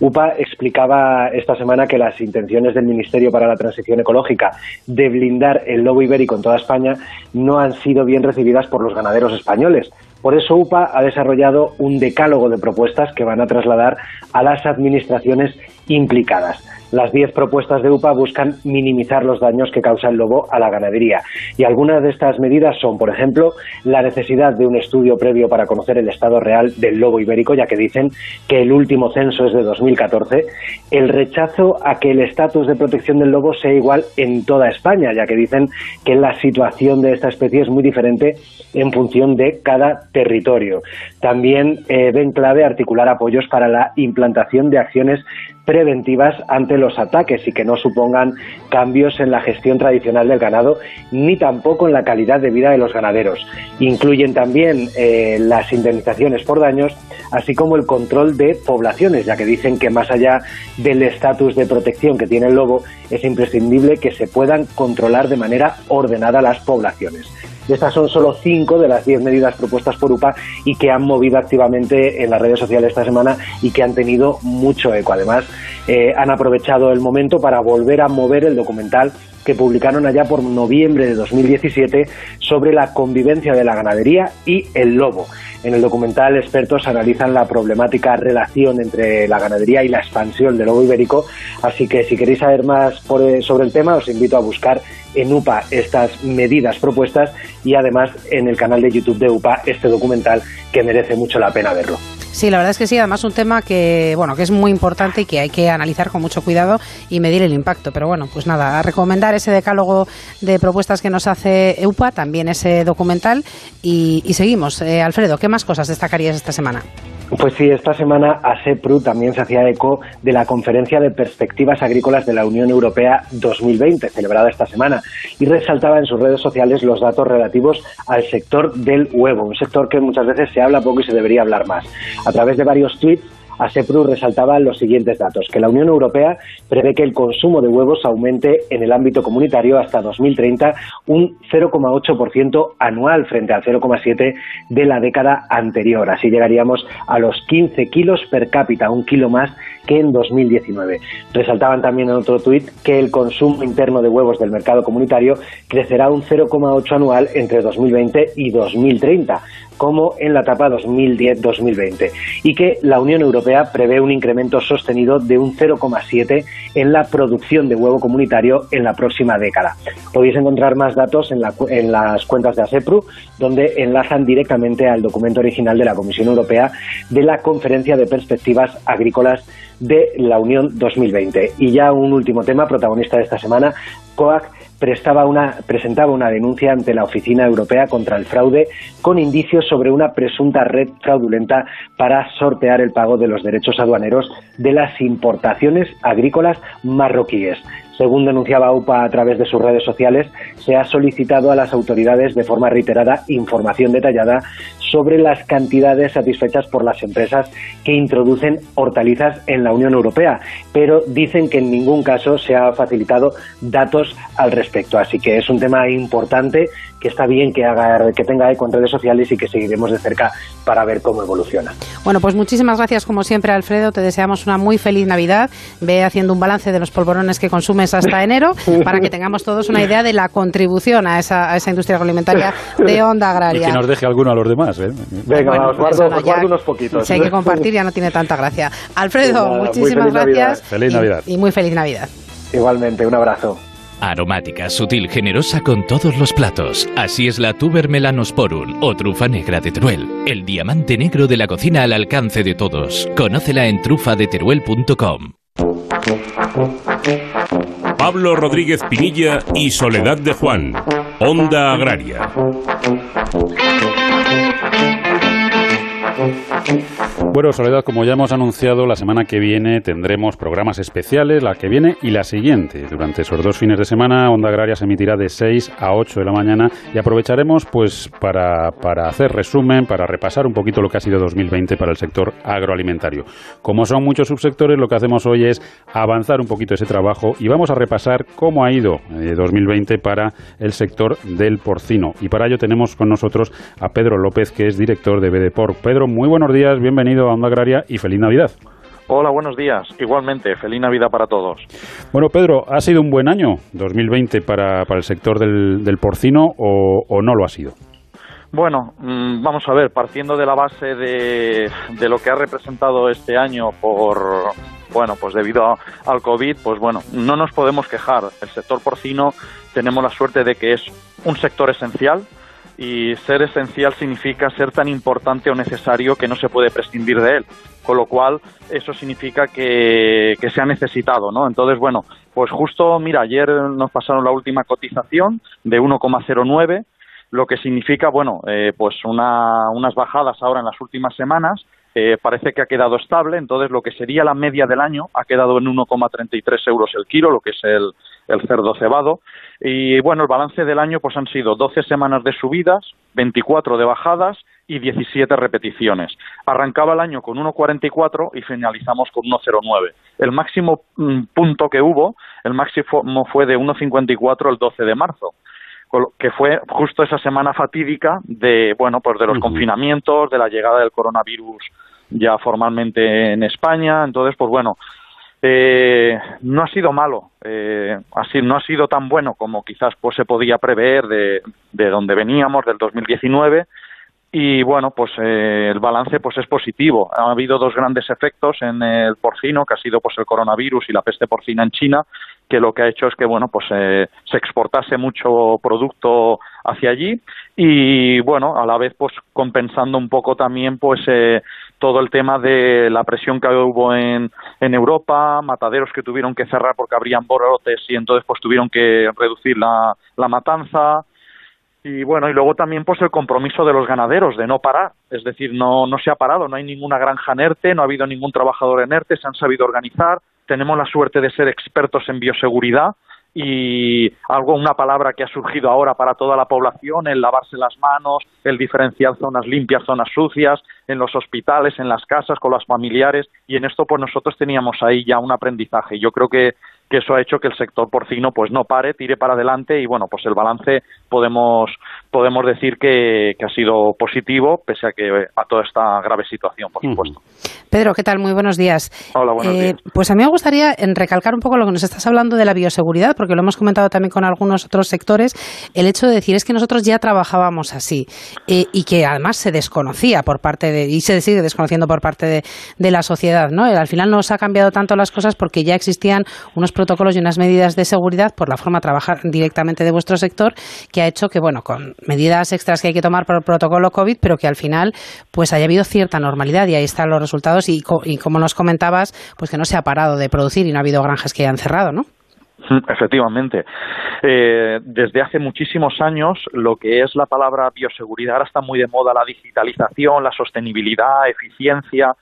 UPA explicaba esta semana que las intenciones del Ministerio para la Transición Ecológica de blindar el lobo ibérico en toda España no han sido bien recibidas por los ganaderos españoles. Por eso UPA ha desarrollado un decálogo de propuestas que van a trasladar a las administraciones implicadas. Las 10 propuestas de UPA buscan minimizar los daños que causa el lobo a la ganadería. Y algunas de estas medidas son, por ejemplo, la necesidad de un estudio previo para conocer el estado real del lobo ibérico, ya que dicen que el último censo es de 2014, el rechazo a que el estatus de protección del lobo sea igual en toda España, ya que dicen que la situación de esta especie es muy diferente en función de cada territorio. También eh, ven clave articular apoyos para la implantación de acciones preventivas ante los ataques y que no supongan cambios en la gestión tradicional del ganado ni tampoco en la calidad de vida de los ganaderos. Incluyen también eh, las indemnizaciones por daños, así como el control de poblaciones, ya que dicen que más allá del estatus de protección que tiene el lobo, es imprescindible que se puedan controlar de manera ordenada las poblaciones. Estas son solo cinco de las diez medidas propuestas por UPA y que han movido activamente en las redes sociales esta semana y que han tenido mucho eco. Además, eh, han aprovechado el momento para volver a mover el documental que publicaron allá por noviembre de 2017 sobre la convivencia de la ganadería y el lobo. En el documental, expertos analizan la problemática relación entre la ganadería y la expansión del lobo ibérico, así que si queréis saber más sobre el tema, os invito a buscar en UPA estas medidas propuestas y además en el canal de YouTube de UPA este documental que merece mucho la pena verlo. Sí, la verdad es que sí, además un tema que, bueno, que es muy importante y que hay que analizar con mucho cuidado y medir el impacto. Pero bueno, pues nada, a recomendar ese decálogo de propuestas que nos hace EUPA, también ese documental y, seguimos. Eh, Alfredo, ¿qué más cosas destacarías esta semana? Pues sí, esta semana ASEPRU también se hacía eco de la Conferencia de Perspectivas Agrícolas de la Unión Europea 2020, celebrada esta semana, y resaltaba en sus redes sociales los datos relativos al sector del huevo, un sector que muchas veces se habla poco y se debería hablar más. A través de varios tweets ASEPRU resaltaba los siguientes datos, que la Unión Europea prevé que el consumo de huevos aumente en el ámbito comunitario hasta 2030 un 0,8% anual frente al 0,7% de la década anterior. Así llegaríamos a los 15 kilos per cápita, un kilo más que en 2019. Resaltaban también en otro tuit que el consumo interno de huevos del mercado comunitario crecerá un 0,8 anual entre 2020 y 2030, como en la etapa 2010-2020, y que la Unión Europea prevé un incremento sostenido de un 0,7 en la producción de huevo comunitario en la próxima década. Podéis encontrar más datos en, en las cuentas de ASEPRU, donde enlazan directamente al documento original de la Comisión Europea de la Conferencia de Perspectivas Agrícolas de la Unión 2020. Y ya un último tema, protagonista de esta semana, COAC prestaba una, presentaba una denuncia ante la Oficina Europea contra el Fraude con indicios sobre una presunta red fraudulenta para sortear el pago de los derechos aduaneros de las importaciones agrícolas marroquíes. Según denunciaba UPA a través de sus redes sociales, se ha solicitado a las autoridades de forma reiterada información detallada sobre las cantidades satisfechas por las empresas que introducen hortalizas en la Unión Europea, pero dicen que en ningún caso se ha facilitado datos al respecto. Así que es un tema importante que está bien que haga que tenga eco en redes sociales y que seguiremos de cerca para ver cómo evoluciona. Bueno, pues muchísimas gracias como siempre Alfredo, te deseamos una muy feliz Navidad. Ve haciendo un balance de los polvorones que consumes hasta enero [LAUGHS] para que tengamos todos una idea de la contribución a esa, industria agroalimentaria de onda agraria. Y que nos deje alguno a los demás. ¿eh? Venga, os guardo, unos poquitos. Si hay que compartir ya no tiene tanta gracia. Alfredo, muchísimas gracias. Feliz Navidad. y muy feliz Navidad. Igualmente, un abrazo. Aromática, sutil, generosa con todos los platos. Así es la Tuber melanosporum o trufa negra de Teruel. El diamante negro de la cocina al alcance de todos. Conócela en trufadeteruel.com. Pablo Rodríguez Pinilla y Soledad de Juan. Onda Agraria. Bueno, Soledad, como ya hemos anunciado, la semana que viene tendremos programas especiales, la que viene y la siguiente. Durante esos dos fines de semana, Onda Agraria se emitirá de 6 a 8 de la mañana y aprovecharemos pues para, para hacer resumen, para repasar un poquito lo que ha sido 2020 para el sector agroalimentario. Como son muchos subsectores, lo que hacemos hoy es avanzar un poquito ese trabajo y vamos a repasar cómo ha ido 2020 eh, para el sector del porcino. Y para ello tenemos con nosotros a Pedro López, que es director de BDPOR. Pedro, muy buenos días, bienvenido a Onda Agraria y feliz Navidad. Hola, buenos días. Igualmente, feliz Navidad para todos. Bueno, Pedro, ¿ha sido un buen año 2020 para, para el sector del, porcino o, no lo ha sido? Bueno, mm, vamos a ver, partiendo de la base de, de lo que ha representado este año por, bueno, pues debido al COVID, pues bueno, no nos podemos quejar. El sector porcino tenemos la suerte de que es un sector esencial y ser esencial significa ser tan importante o necesario que no se puede prescindir de él. Con lo cual, eso significa que, que se ha necesitado, ¿no? Entonces, bueno, pues justo, mira, ayer nos pasaron la última cotización de 1,09 lo que significa, bueno, eh, pues una, unas bajadas ahora en las últimas semanas. Eh, parece que ha quedado estable, entonces lo que sería la media del año ha quedado en 1,33 euros el kilo, lo que es el, el cerdo cebado. Y bueno, el balance del año pues han sido 12 semanas de subidas, 24 de bajadas y 17 repeticiones. Arrancaba el año con 1,44 y finalizamos con 1,09. El máximo mm, punto que hubo, el máximo fue de 1,54 el 12 de marzo que fue justo esa semana fatídica de bueno pues de los confinamientos de la llegada del coronavirus ya formalmente en España entonces pues bueno eh, no ha sido malo eh, así no ha sido tan bueno como quizás pues se podía prever de, de donde veníamos del 2019 y bueno pues eh, el balance pues es positivo. Ha habido dos grandes efectos en el porcino que ha sido pues el coronavirus y la peste porcina en China que lo que ha hecho es que bueno pues eh, se exportase mucho producto hacia allí. Y bueno a la vez pues compensando un poco también pues eh, todo el tema de la presión que hubo en, Europa mataderos que tuvieron que cerrar porque habrían brotes y entonces pues tuvieron que reducir la, la matanza. Y bueno, y luego también pues el compromiso de los ganaderos de no parar, es decir, no, no se ha parado, no hay ninguna granja en ERTE, no ha habido ningún trabajador en ERTE, se han sabido organizar, tenemos la suerte de ser expertos en bioseguridad y algo, una palabra que ha surgido ahora para toda la población, el lavarse las manos, el diferenciar zonas limpias, zonas sucias, en los hospitales, en las casas, con los familiares, y en esto pues nosotros teníamos ahí ya un aprendizaje. Yo creo que que eso ha hecho que el sector porcino pues no pare, tire para adelante y bueno, pues el balance podemos podemos decir que, ha sido positivo pese a que a toda esta grave situación, por supuesto. Pedro, ¿qué tal? Muy buenos días. Hola, buenos eh, Pues a mí me gustaría recalcar un poco lo que nos estás hablando de la bioseguridad, porque lo hemos comentado también con algunos otros sectores, el hecho de decir es que nosotros ya trabajábamos así eh, y que además se desconocía por parte de, y se sigue desconociendo por parte de, de la sociedad, ¿no? Al final no se ha cambiado tanto las cosas porque ya existían unos protocolos y unas medidas de seguridad por la forma de trabajar directamente de vuestro sector que ha hecho que, bueno, con medidas extras que hay que tomar por el protocolo COVID, pero que al final pues haya habido cierta normalidad y ahí están los resultados y, como nos comentabas, pues que no se ha parado de producir y no ha habido granjas que hayan cerrado, ¿no? Mm, efectivamente. Eh, desde hace muchísimos años lo que es la palabra bioseguridad ahora está muy de moda la digitalización, la sostenibilidad, eficiencia,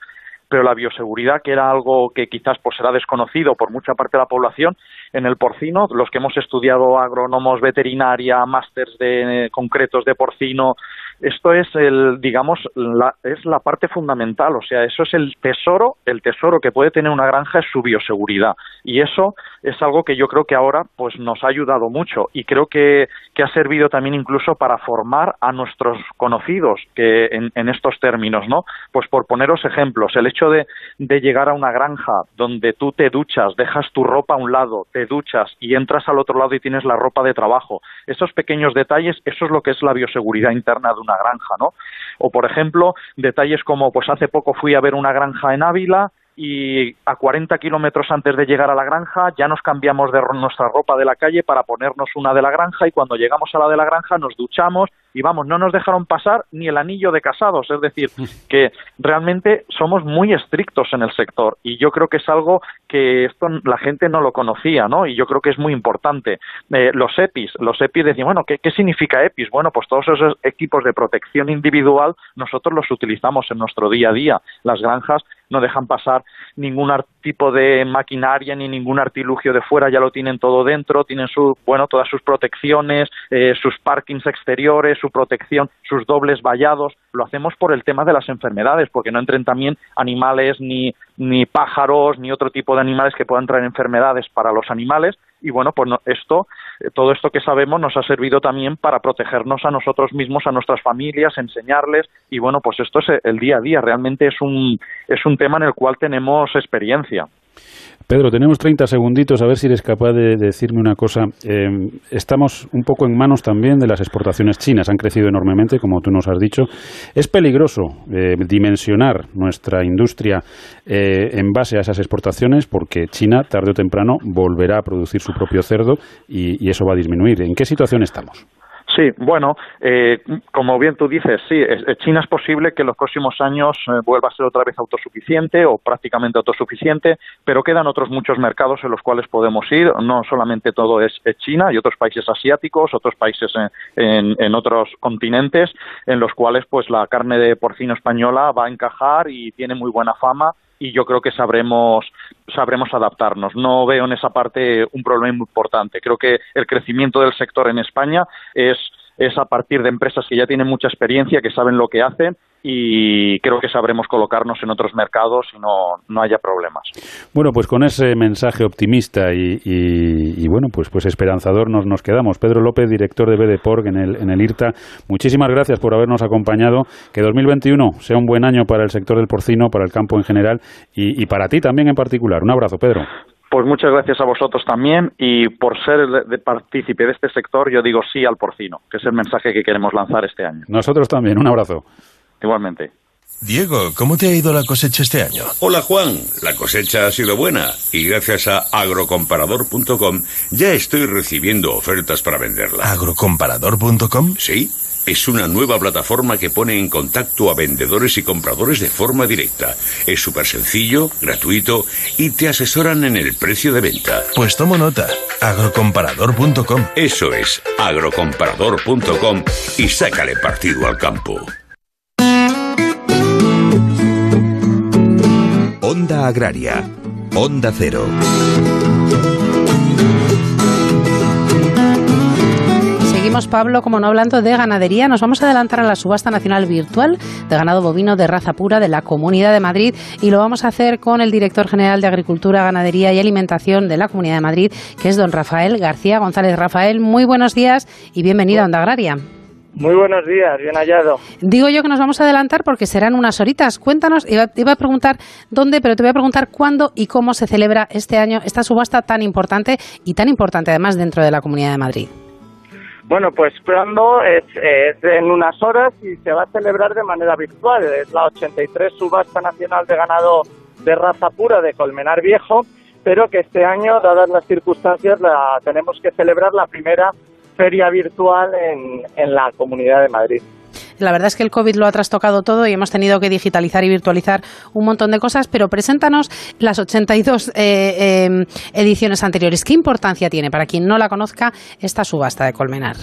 pero la bioseguridad, que era algo que quizás pues será desconocido por mucha parte de la población, en el porcino, los que hemos estudiado agrónomos, veterinaria, másters de concretos de porcino, esto es el, digamos, la, es la parte fundamental, o sea, eso es el tesoro, el tesoro que puede tener una granja es su bioseguridad. Y eso es algo que yo creo que ahora pues nos ha ayudado mucho y creo que, que ha servido también incluso para formar a nuestros conocidos que en, en estos términos, ¿no? Pues por poneros ejemplos, el hecho de, de llegar a una granja donde tú te duchas, dejas tu ropa a un lado, te duchas y entras al otro lado y tienes la ropa de trabajo, esos pequeños detalles, eso es lo que es la bioseguridad interna de una granja, ¿no? O por ejemplo, detalles como pues hace poco fui a ver una granja en Ávila y a 40 kilómetros antes de llegar a la granja ya nos cambiamos de nuestra ropa de la calle para ponernos una de la granja y cuando llegamos a la de la granja nos duchamos y vamos, no nos dejaron pasar ni el anillo de casados, es decir, [LAUGHS] que realmente somos muy estrictos en el sector y yo creo que es algo que esto la gente no lo conocía, ¿no? Y yo creo que es muy importante. Eh, los EPIs, los EPIs decían, bueno, ¿qué, ¿qué significa EPIs? Bueno, pues todos esos equipos de protección individual nosotros los utilizamos en nuestro día a día. Las granjas no dejan pasar ningún tipo de maquinaria ni ningún artilugio de fuera, ya lo tienen todo dentro, tienen su, bueno, todas sus protecciones, eh, sus parkings exteriores, su protección, sus dobles vallados, lo hacemos por el tema de las enfermedades, porque no entren también animales ni, ni pájaros ni otro tipo de animales que puedan traer enfermedades para los animales, y bueno, pues esto, eh, todo esto que sabemos nos ha servido también para protegernos a nosotros mismos, a nuestras familias, enseñarles y bueno, pues esto es el día a día, realmente es un, es un tema en el cual tenemos experiencia. Pedro, tenemos 30 segunditos a ver si eres capaz de, decirme una cosa. Em, estamos un poco en manos también de las exportaciones chinas. Han crecido enormemente, como tú nos has dicho. Es peligroso eh, dimensionar nuestra industria eh, en base a esas exportaciones porque China, tarde o temprano, volverá a producir su propio cerdo y eso va a disminuir. ¿En qué situación estamos? Sí, bueno, eh, como bien tú dices, sí, China es posible que en los próximos años eh, vuelva a ser otra vez autosuficiente o prácticamente autosuficiente, pero quedan otros muchos mercados en los cuales podemos ir. No solamente todo es, China, hay otros países asiáticos, otros países en, en, otros continentes, en los cuales pues la carne de porcino española va a encajar y tiene muy buena fama y yo creo que sabremos sabremos adaptarnos. No veo en esa parte un problema muy importante. Creo que el crecimiento del sector en España es es a partir de empresas que ya tienen mucha experiencia, que saben lo que hacen y creo que sabremos colocarnos en otros mercados y no, no haya problemas. Bueno, pues con ese mensaje optimista y, bueno, pues, pues esperanzador nos, quedamos. Pedro López, director de BDPORG en el, en el IRTA, muchísimas gracias por habernos acompañado. Que 2021 sea un buen año para el sector del porcino, para el campo en general y para ti también en particular. Un abrazo, Pedro. Pues muchas gracias a vosotros también y por ser de partícipe de este sector, yo digo sí al porcino, que es el mensaje que queremos lanzar este año. Nosotros también, un abrazo. Igualmente. Diego, ¿cómo te ha ido la cosecha este año? Hola Juan, la cosecha ha sido buena y gracias a agrocomparador.com ya estoy recibiendo ofertas para venderla. ¿Agrocomparador.com? Sí. Es una nueva plataforma que pone en contacto a vendedores y compradores de forma directa. Es súper sencillo, gratuito y te asesoran en el precio de venta. Pues tomo nota. Agrocomparador.com. Eso es, agrocomparador.com y sácale partido al campo. Onda Agraria. Onda Cero. Seguimos, Pablo, como no hablando de ganadería, nos vamos a adelantar a la subasta nacional virtual de ganado bovino de raza pura de la Comunidad de Madrid y lo vamos a hacer con el director general de Agricultura, Ganadería y Alimentación de la Comunidad de Madrid, que es don Rafael García González. Rafael, muy buenos días y bienvenido a Onda Agraria. Muy buenos días, bien hallado. Digo yo que nos vamos a adelantar porque serán unas horitas. Cuéntanos, iba, iba, a preguntar dónde, pero te voy a preguntar cuándo y cómo se celebra este año esta subasta tan importante y tan importante además dentro de la Comunidad de Madrid. Bueno, pues cuando es, es, en unas horas y se va a celebrar de manera virtual. Es la 83 subasta nacional de ganado de raza pura de Colmenar Viejo, pero que este año, dadas las circunstancias, la tenemos que celebrar la primera feria virtual en, en la Comunidad de Madrid. La verdad es que el COVID lo ha trastocado todo y hemos tenido que digitalizar y virtualizar un montón de cosas, pero preséntanos las 82 eh, em, ediciones anteriores. ¿Qué importancia tiene, para quien no la conozca, esta subasta de Colmenar?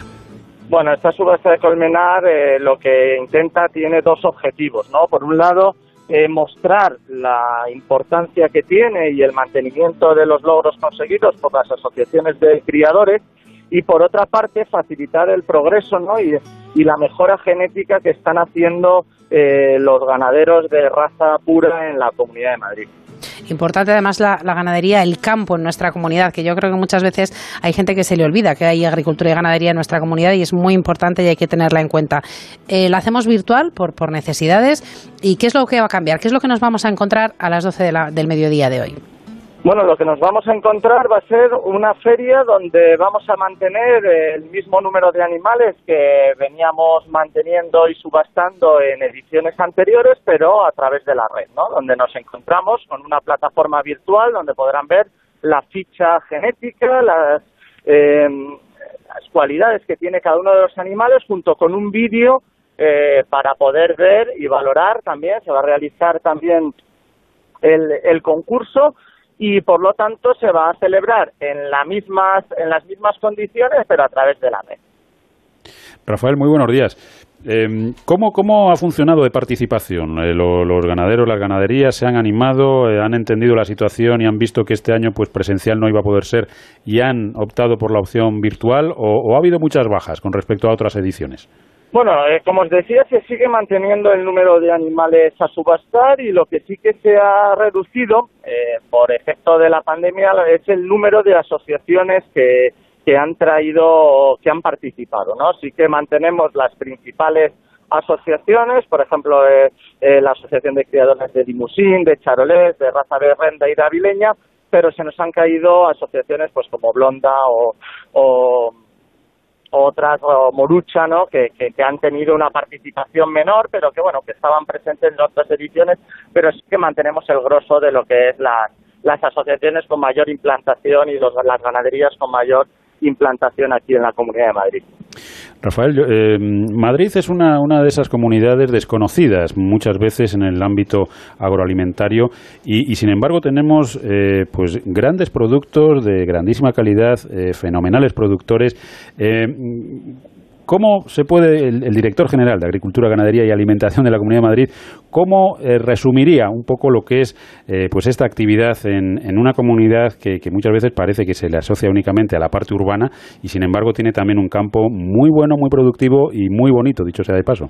Bueno, esta subasta de Colmenar eh, lo que intenta tiene dos objetivos, ¿no? Por un lado, eh, mostrar la importancia que tiene y el mantenimiento de los logros conseguidos por las asociaciones de criadores y por otra parte facilitar el progreso ¿no? y, la mejora genética que están haciendo eh, los ganaderos de raza pura en la Comunidad de Madrid. Importante además la, ganadería, el campo en nuestra comunidad, que yo creo que muchas veces hay gente que se le olvida que hay agricultura y ganadería en nuestra comunidad y es muy importante y hay que tenerla en cuenta. Eh, la hacemos virtual por, por necesidades y ¿qué es lo que va a cambiar? ¿Qué es lo que nos vamos a encontrar a las 12 del mediodía de hoy? Bueno, lo que nos vamos a encontrar va a ser una feria donde vamos a mantener el mismo número de animales que veníamos manteniendo y subastando en ediciones anteriores, pero a través de la red, ¿no? Donde nos encontramos con una plataforma virtual donde podrán ver la ficha genética, las, em, las cualidades que tiene cada uno de los animales, junto con un vídeo eh, para poder ver y valorar también. Se va a realizar también el, el concurso y por lo tanto se va a celebrar en, la mismas, en las mismas condiciones, pero a través de la red. Rafael, muy buenos días. Eh, ¿cómo, ¿Cómo ha funcionado de participación? Eh, los ganaderos, las ganaderías se han animado, eh, han entendido la situación y han visto que este año pues presencial no iba a poder ser y han optado por la opción virtual o ha habido muchas bajas con respecto a otras ediciones? Bueno, eh, como os decía, se sigue manteniendo el número de animales a subastar y lo que sí que se ha reducido eh, por efecto de la pandemia es el número de asociaciones que, han traído, que han participado, ¿no? Sí que mantenemos las principales asociaciones, por ejemplo, eh, eh, la Asociación de Criadores de Limusín, de Charolés, de Raza Berrenda y de Avileña, pero se nos han caído asociaciones pues como Blonda o, o otras o Morucha, ¿no? Que, que, han tenido una participación menor, pero que bueno, que estaban presentes en otras ediciones, pero sí que mantenemos el grosso de lo que es las, las asociaciones con mayor implantación y los, las ganaderías con mayor implantación aquí en la Comunidad de Madrid. Rafael, eh, Madrid es una, una, de esas comunidades desconocidas muchas veces en el ámbito agroalimentario y, sin embargo tenemos eh, pues grandes productos de grandísima calidad, eh, fenomenales productores. ¿Cómo se puede, el, director general de Agricultura, Ganadería y Alimentación de la Comunidad de Madrid, cómo eh, resumiría un poco lo que es eh, pues esta actividad en, una comunidad que, muchas veces parece que se le asocia únicamente a la parte urbana y sin embargo tiene también un campo muy bueno, muy productivo y muy bonito, dicho sea de paso?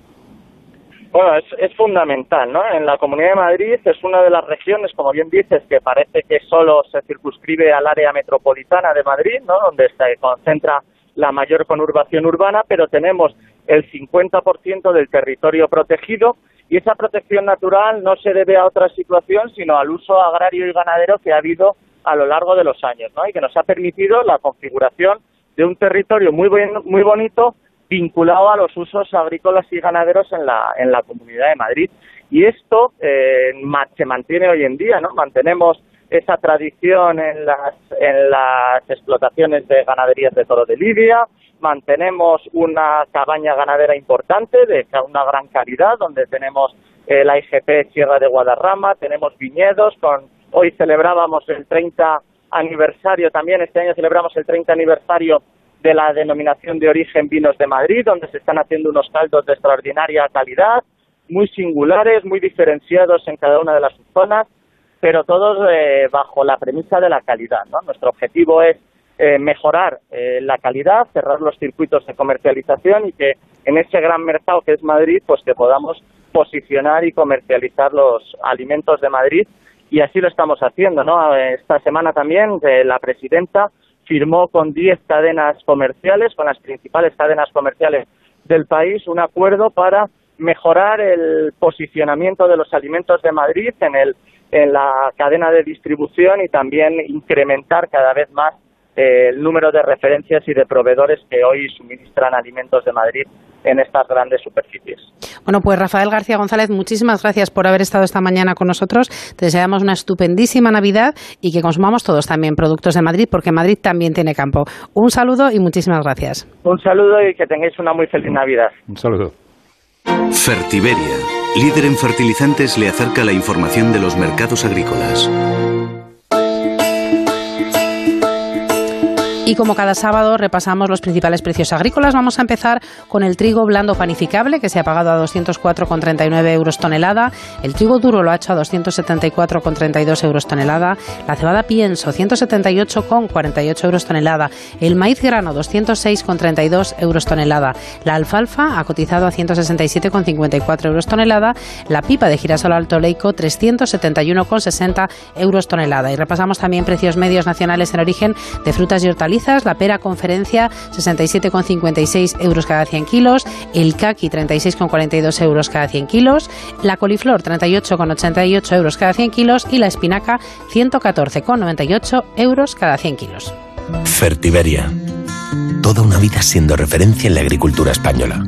Bueno, es, es, fundamental, ¿no? En la Comunidad de Madrid es una de las regiones, como bien dices, que parece que solo se circunscribe al área metropolitana de Madrid, ¿no? Donde se concentra la mayor conurbación urbana, pero tenemos el 50% del territorio protegido y esa protección natural no se debe a otra situación, sino al uso agrario y ganadero que ha habido a lo largo de los años, ¿no? Y que nos ha permitido la configuración de un territorio muy muy bonito vinculado a los usos agrícolas y ganaderos en la en la Comunidad de Madrid. Y esto eh, se mantiene hoy en día, ¿no? Mantenemos esa tradición en las, explotaciones de ganaderías de toro de Libia, mantenemos una cabaña ganadera importante de una gran calidad, donde tenemos la IGP Sierra de Guadarrama, tenemos viñedos, con hoy celebrábamos el 30 aniversario también, este año celebramos el 30 aniversario de la denominación de origen Vinos de Madrid, donde se están haciendo unos caldos de extraordinaria calidad, muy singulares, muy diferenciados en cada una de las zonas pero todos eh, bajo la premisa de la calidad. ¿no? Nuestro objetivo es eh, mejorar eh, la calidad, cerrar los circuitos de comercialización y que en ese gran mercado que es Madrid, pues que podamos posicionar y comercializar los alimentos de Madrid y así lo estamos haciendo. ¿no? Esta semana también la presidenta firmó con 10 cadenas comerciales, con las principales cadenas comerciales del país, un acuerdo para mejorar el posicionamiento de los alimentos de Madrid en el en la cadena de distribución y también incrementar cada vez más eh, el número de referencias y de proveedores que hoy suministran alimentos de Madrid en estas grandes superficies. Bueno, pues Rafael García González, muchísimas gracias por haber estado esta mañana con nosotros. Te deseamos una estupendísima Navidad y que consumamos todos también productos de Madrid, porque Madrid también tiene campo. Un saludo y muchísimas gracias. Un saludo y que tengáis una muy feliz Navidad. Un saludo. Fertiberia, líder en fertilizantes, le acerca la información de los mercados agrícolas. Como cada sábado repasamos los principales precios agrícolas, vamos a empezar con el trigo blando panificable, que se ha pagado a 204,39 euros tonelada. El trigo duro lo ha hecho a 274,32 euros tonelada. La cebada pienso, 178,48 euros tonelada. El maíz grano, 206,32 euros tonelada. La alfalfa ha cotizado a 167,54 euros tonelada. La pipa de girasol alto leico, 371,60 euros tonelada. Y repasamos también precios medios nacionales en origen de frutas y hortalizas la pera conferencia 67,56 euros cada 100 kilos, el kaki 36,42 euros cada 100 kilos, la coliflor 38,88 euros cada 100 kilos y la espinaca 114,98 euros cada 100 kilos. Fertiberia. Toda una vida siendo referencia en la agricultura española.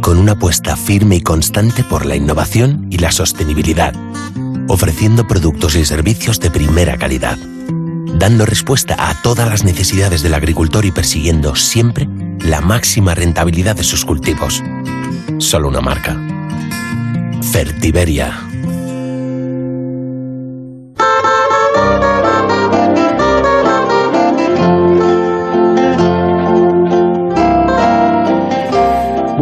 Con una apuesta firme y constante por la innovación y la sostenibilidad, ofreciendo productos y servicios de primera calidad dando respuesta a todas las necesidades del agricultor y persiguiendo siempre la máxima rentabilidad de sus cultivos. Solo una marca. Fertiberia.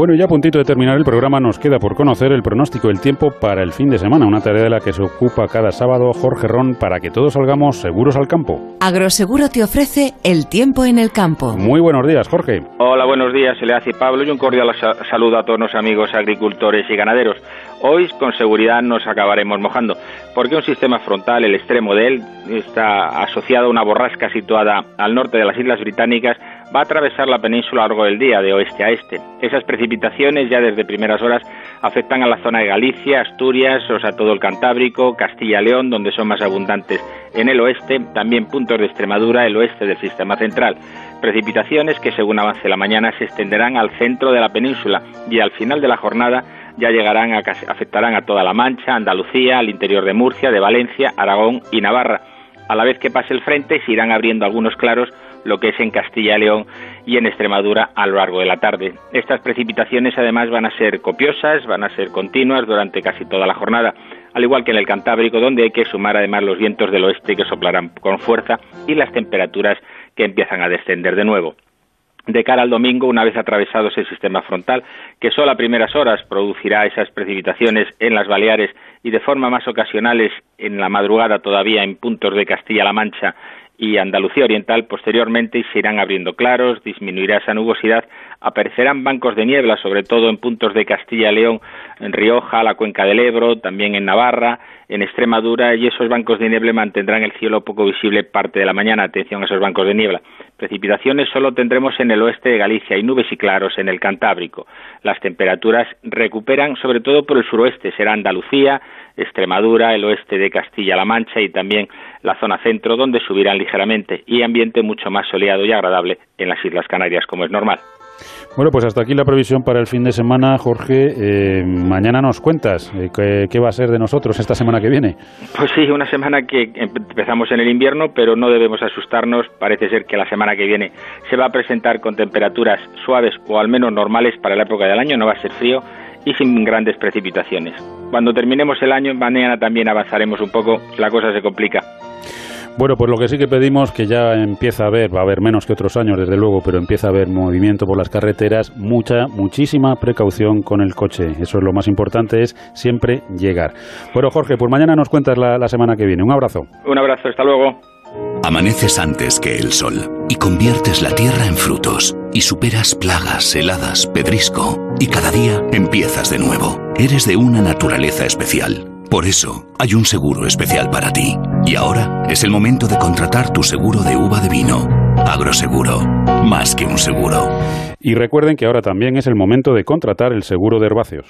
Bueno, ya a puntito de terminar el programa nos queda por conocer el pronóstico del tiempo para el fin de semana, una tarea de la que se ocupa cada sábado Jorge Ron para que todos salgamos seguros al campo. Agroseguro te ofrece el tiempo en el campo. Muy buenos días, Jorge. Hola, buenos días, se le hace Pablo y un cordial saludo a todos los amigos agricultores y ganaderos. Hoy con seguridad nos acabaremos mojando, porque un sistema frontal, el extremo de él, está asociado a una borrasca situada al norte de las Islas Británicas va a atravesar la península a lo largo del día, de oeste a este. Esas precipitaciones ya desde primeras horas afectan a la zona de Galicia, Asturias, o sea, todo el Cantábrico, Castilla-León, donde son más abundantes en el oeste, también puntos de Extremadura, el oeste del sistema central. Precipitaciones que según avance la mañana se extenderán al centro de la península y al final de la jornada ya llegarán a, afectarán a toda la Mancha, Andalucía, al interior de Murcia, de Valencia, Aragón y Navarra. A la vez que pase el frente se irán abriendo algunos claros lo que es en Castilla y León y en Extremadura a lo largo de la tarde. Estas precipitaciones además van a ser copiosas, van a ser continuas durante casi toda la jornada, al igual que en el Cantábrico, donde hay que sumar además los vientos del oeste que soplarán con fuerza y las temperaturas que empiezan a descender de nuevo de cara al domingo, una vez atravesado ese sistema frontal, que solo a primeras horas producirá esas precipitaciones en las Baleares y de forma más ocasionales en la madrugada todavía en puntos de Castilla-La Mancha y Andalucía Oriental posteriormente se irán abriendo claros, disminuirá esa nubosidad, aparecerán bancos de niebla, sobre todo en puntos de Castilla y León, en Rioja, la cuenca del Ebro, también en Navarra, en Extremadura, y esos bancos de niebla mantendrán el cielo poco visible parte de la mañana. Atención a esos bancos de niebla. Precipitaciones solo tendremos en el oeste de Galicia y nubes y claros en el Cantábrico. Las temperaturas recuperan sobre todo por el suroeste, será Andalucía, Extremadura, el oeste de Castilla-La Mancha y también la zona centro, donde subirán ligeramente, y ambiente mucho más soleado y agradable en las Islas Canarias, como es normal. Bueno, pues hasta aquí la previsión para el fin de semana, Jorge. Eh, mañana nos cuentas eh, qué, va a ser de nosotros esta semana que viene. Pues sí, una semana que empezamos en el invierno, pero no debemos asustarnos. Parece ser que la semana que viene se va a presentar con temperaturas suaves o al menos normales para la época del año. No va a ser frío y sin grandes precipitaciones. Cuando terminemos el año, mañana también avanzaremos un poco. La cosa se complica. Bueno, pues lo que sí que pedimos, que ya empieza a haber, va a haber menos que otros años, desde luego, pero empieza a haber movimiento por las carreteras, mucha, muchísima precaución con el coche. Eso es lo más importante, es siempre llegar. Bueno, Jorge, pues mañana nos cuentas la, la semana que viene. Un abrazo. Un abrazo, hasta luego. Amaneces antes que el sol y conviertes la tierra en frutos y superas plagas, heladas, pedrisco y cada día empiezas de nuevo. Eres de una naturaleza especial por eso, hay un seguro especial para ti. Y ahora es el momento de contratar tu seguro de uva de vino. Agroseguro, más que un seguro. Y recuerden que ahora también es el momento de contratar el seguro de herbáceos.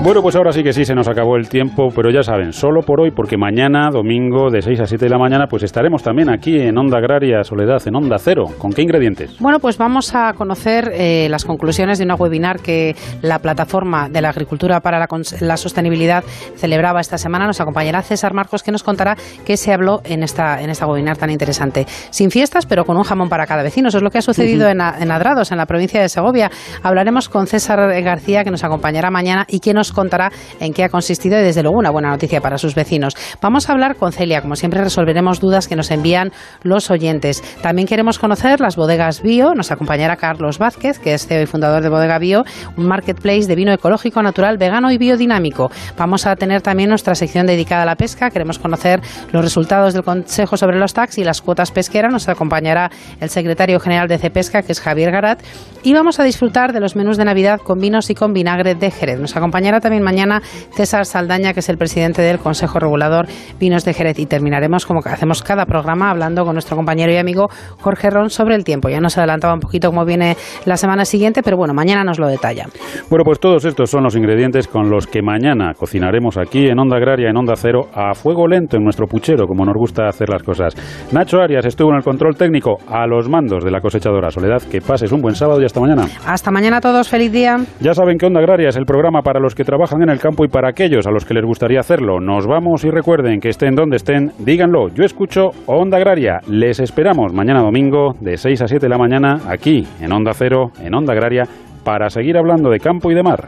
Bueno, pues ahora sí que sí, se nos acabó el tiempo, pero ya saben, solo por hoy, porque mañana, domingo, de 6 a 7 de la mañana, pues estaremos también aquí en Onda Agraria Soledad, en Onda Cero. ¿Con qué ingredientes? Bueno, pues vamos a conocer eh, las conclusiones de una webinar que la Plataforma de la Agricultura para la, Sostenibilidad celebraba esta semana. Nos acompañará César Marcos, que nos contará qué se habló en esta, en esta webinar tan interesante. Sin fiestas, pero con un jamón para cada vecino. Eso es lo que ha sucedido en, en Adrados, en la provincia de Segovia. Hablaremos con César García, que nos acompañará mañana y que nos contará en qué ha consistido y desde luego una buena noticia para sus vecinos. Vamos a hablar con Celia, como siempre resolveremos dudas que nos envían los oyentes. También queremos conocer las bodegas bio, nos acompañará Carlos Vázquez, que es CEO y fundador de Bodega Bio, un marketplace de vino ecológico, natural, vegano y biodinámico. Vamos a tener también nuestra sección dedicada a la pesca, queremos conocer los resultados del Consejo sobre los tax y las cuotas pesqueras, nos acompañará el secretario general de Cepesca, que es Javier Garat, y vamos a disfrutar de los menús de Navidad con vinos y con vinagre de Jerez. Nos acompañará también mañana César Saldaña, que es el presidente del Consejo Regulador Vinos de Jerez. Y terminaremos, como hacemos cada programa, hablando con nuestro compañero y amigo Jorge Ron sobre el tiempo. Ya nos adelantaba un poquito cómo viene la semana siguiente, pero bueno, mañana nos lo detalla. Bueno, pues todos estos son los ingredientes con los que mañana cocinaremos aquí en Onda Agraria, en Onda Cero, a fuego lento en nuestro puchero, como nos gusta hacer las cosas. Nacho Arias estuvo en el control técnico a los mandos de la cosechadora Soledad. Que pases un buen sábado y hasta mañana. Hasta mañana a todos, feliz día. Ya saben que Onda Agraria es el programa para los que trabajan en el campo y para aquellos a los que les gustaría hacerlo. Nos vamos y recuerden que estén donde estén, díganlo. Yo escucho Onda Agraria. Les esperamos mañana domingo de 6 a 7 de la mañana aquí en Onda Cero, en Onda Agraria, para seguir hablando de campo y de mar.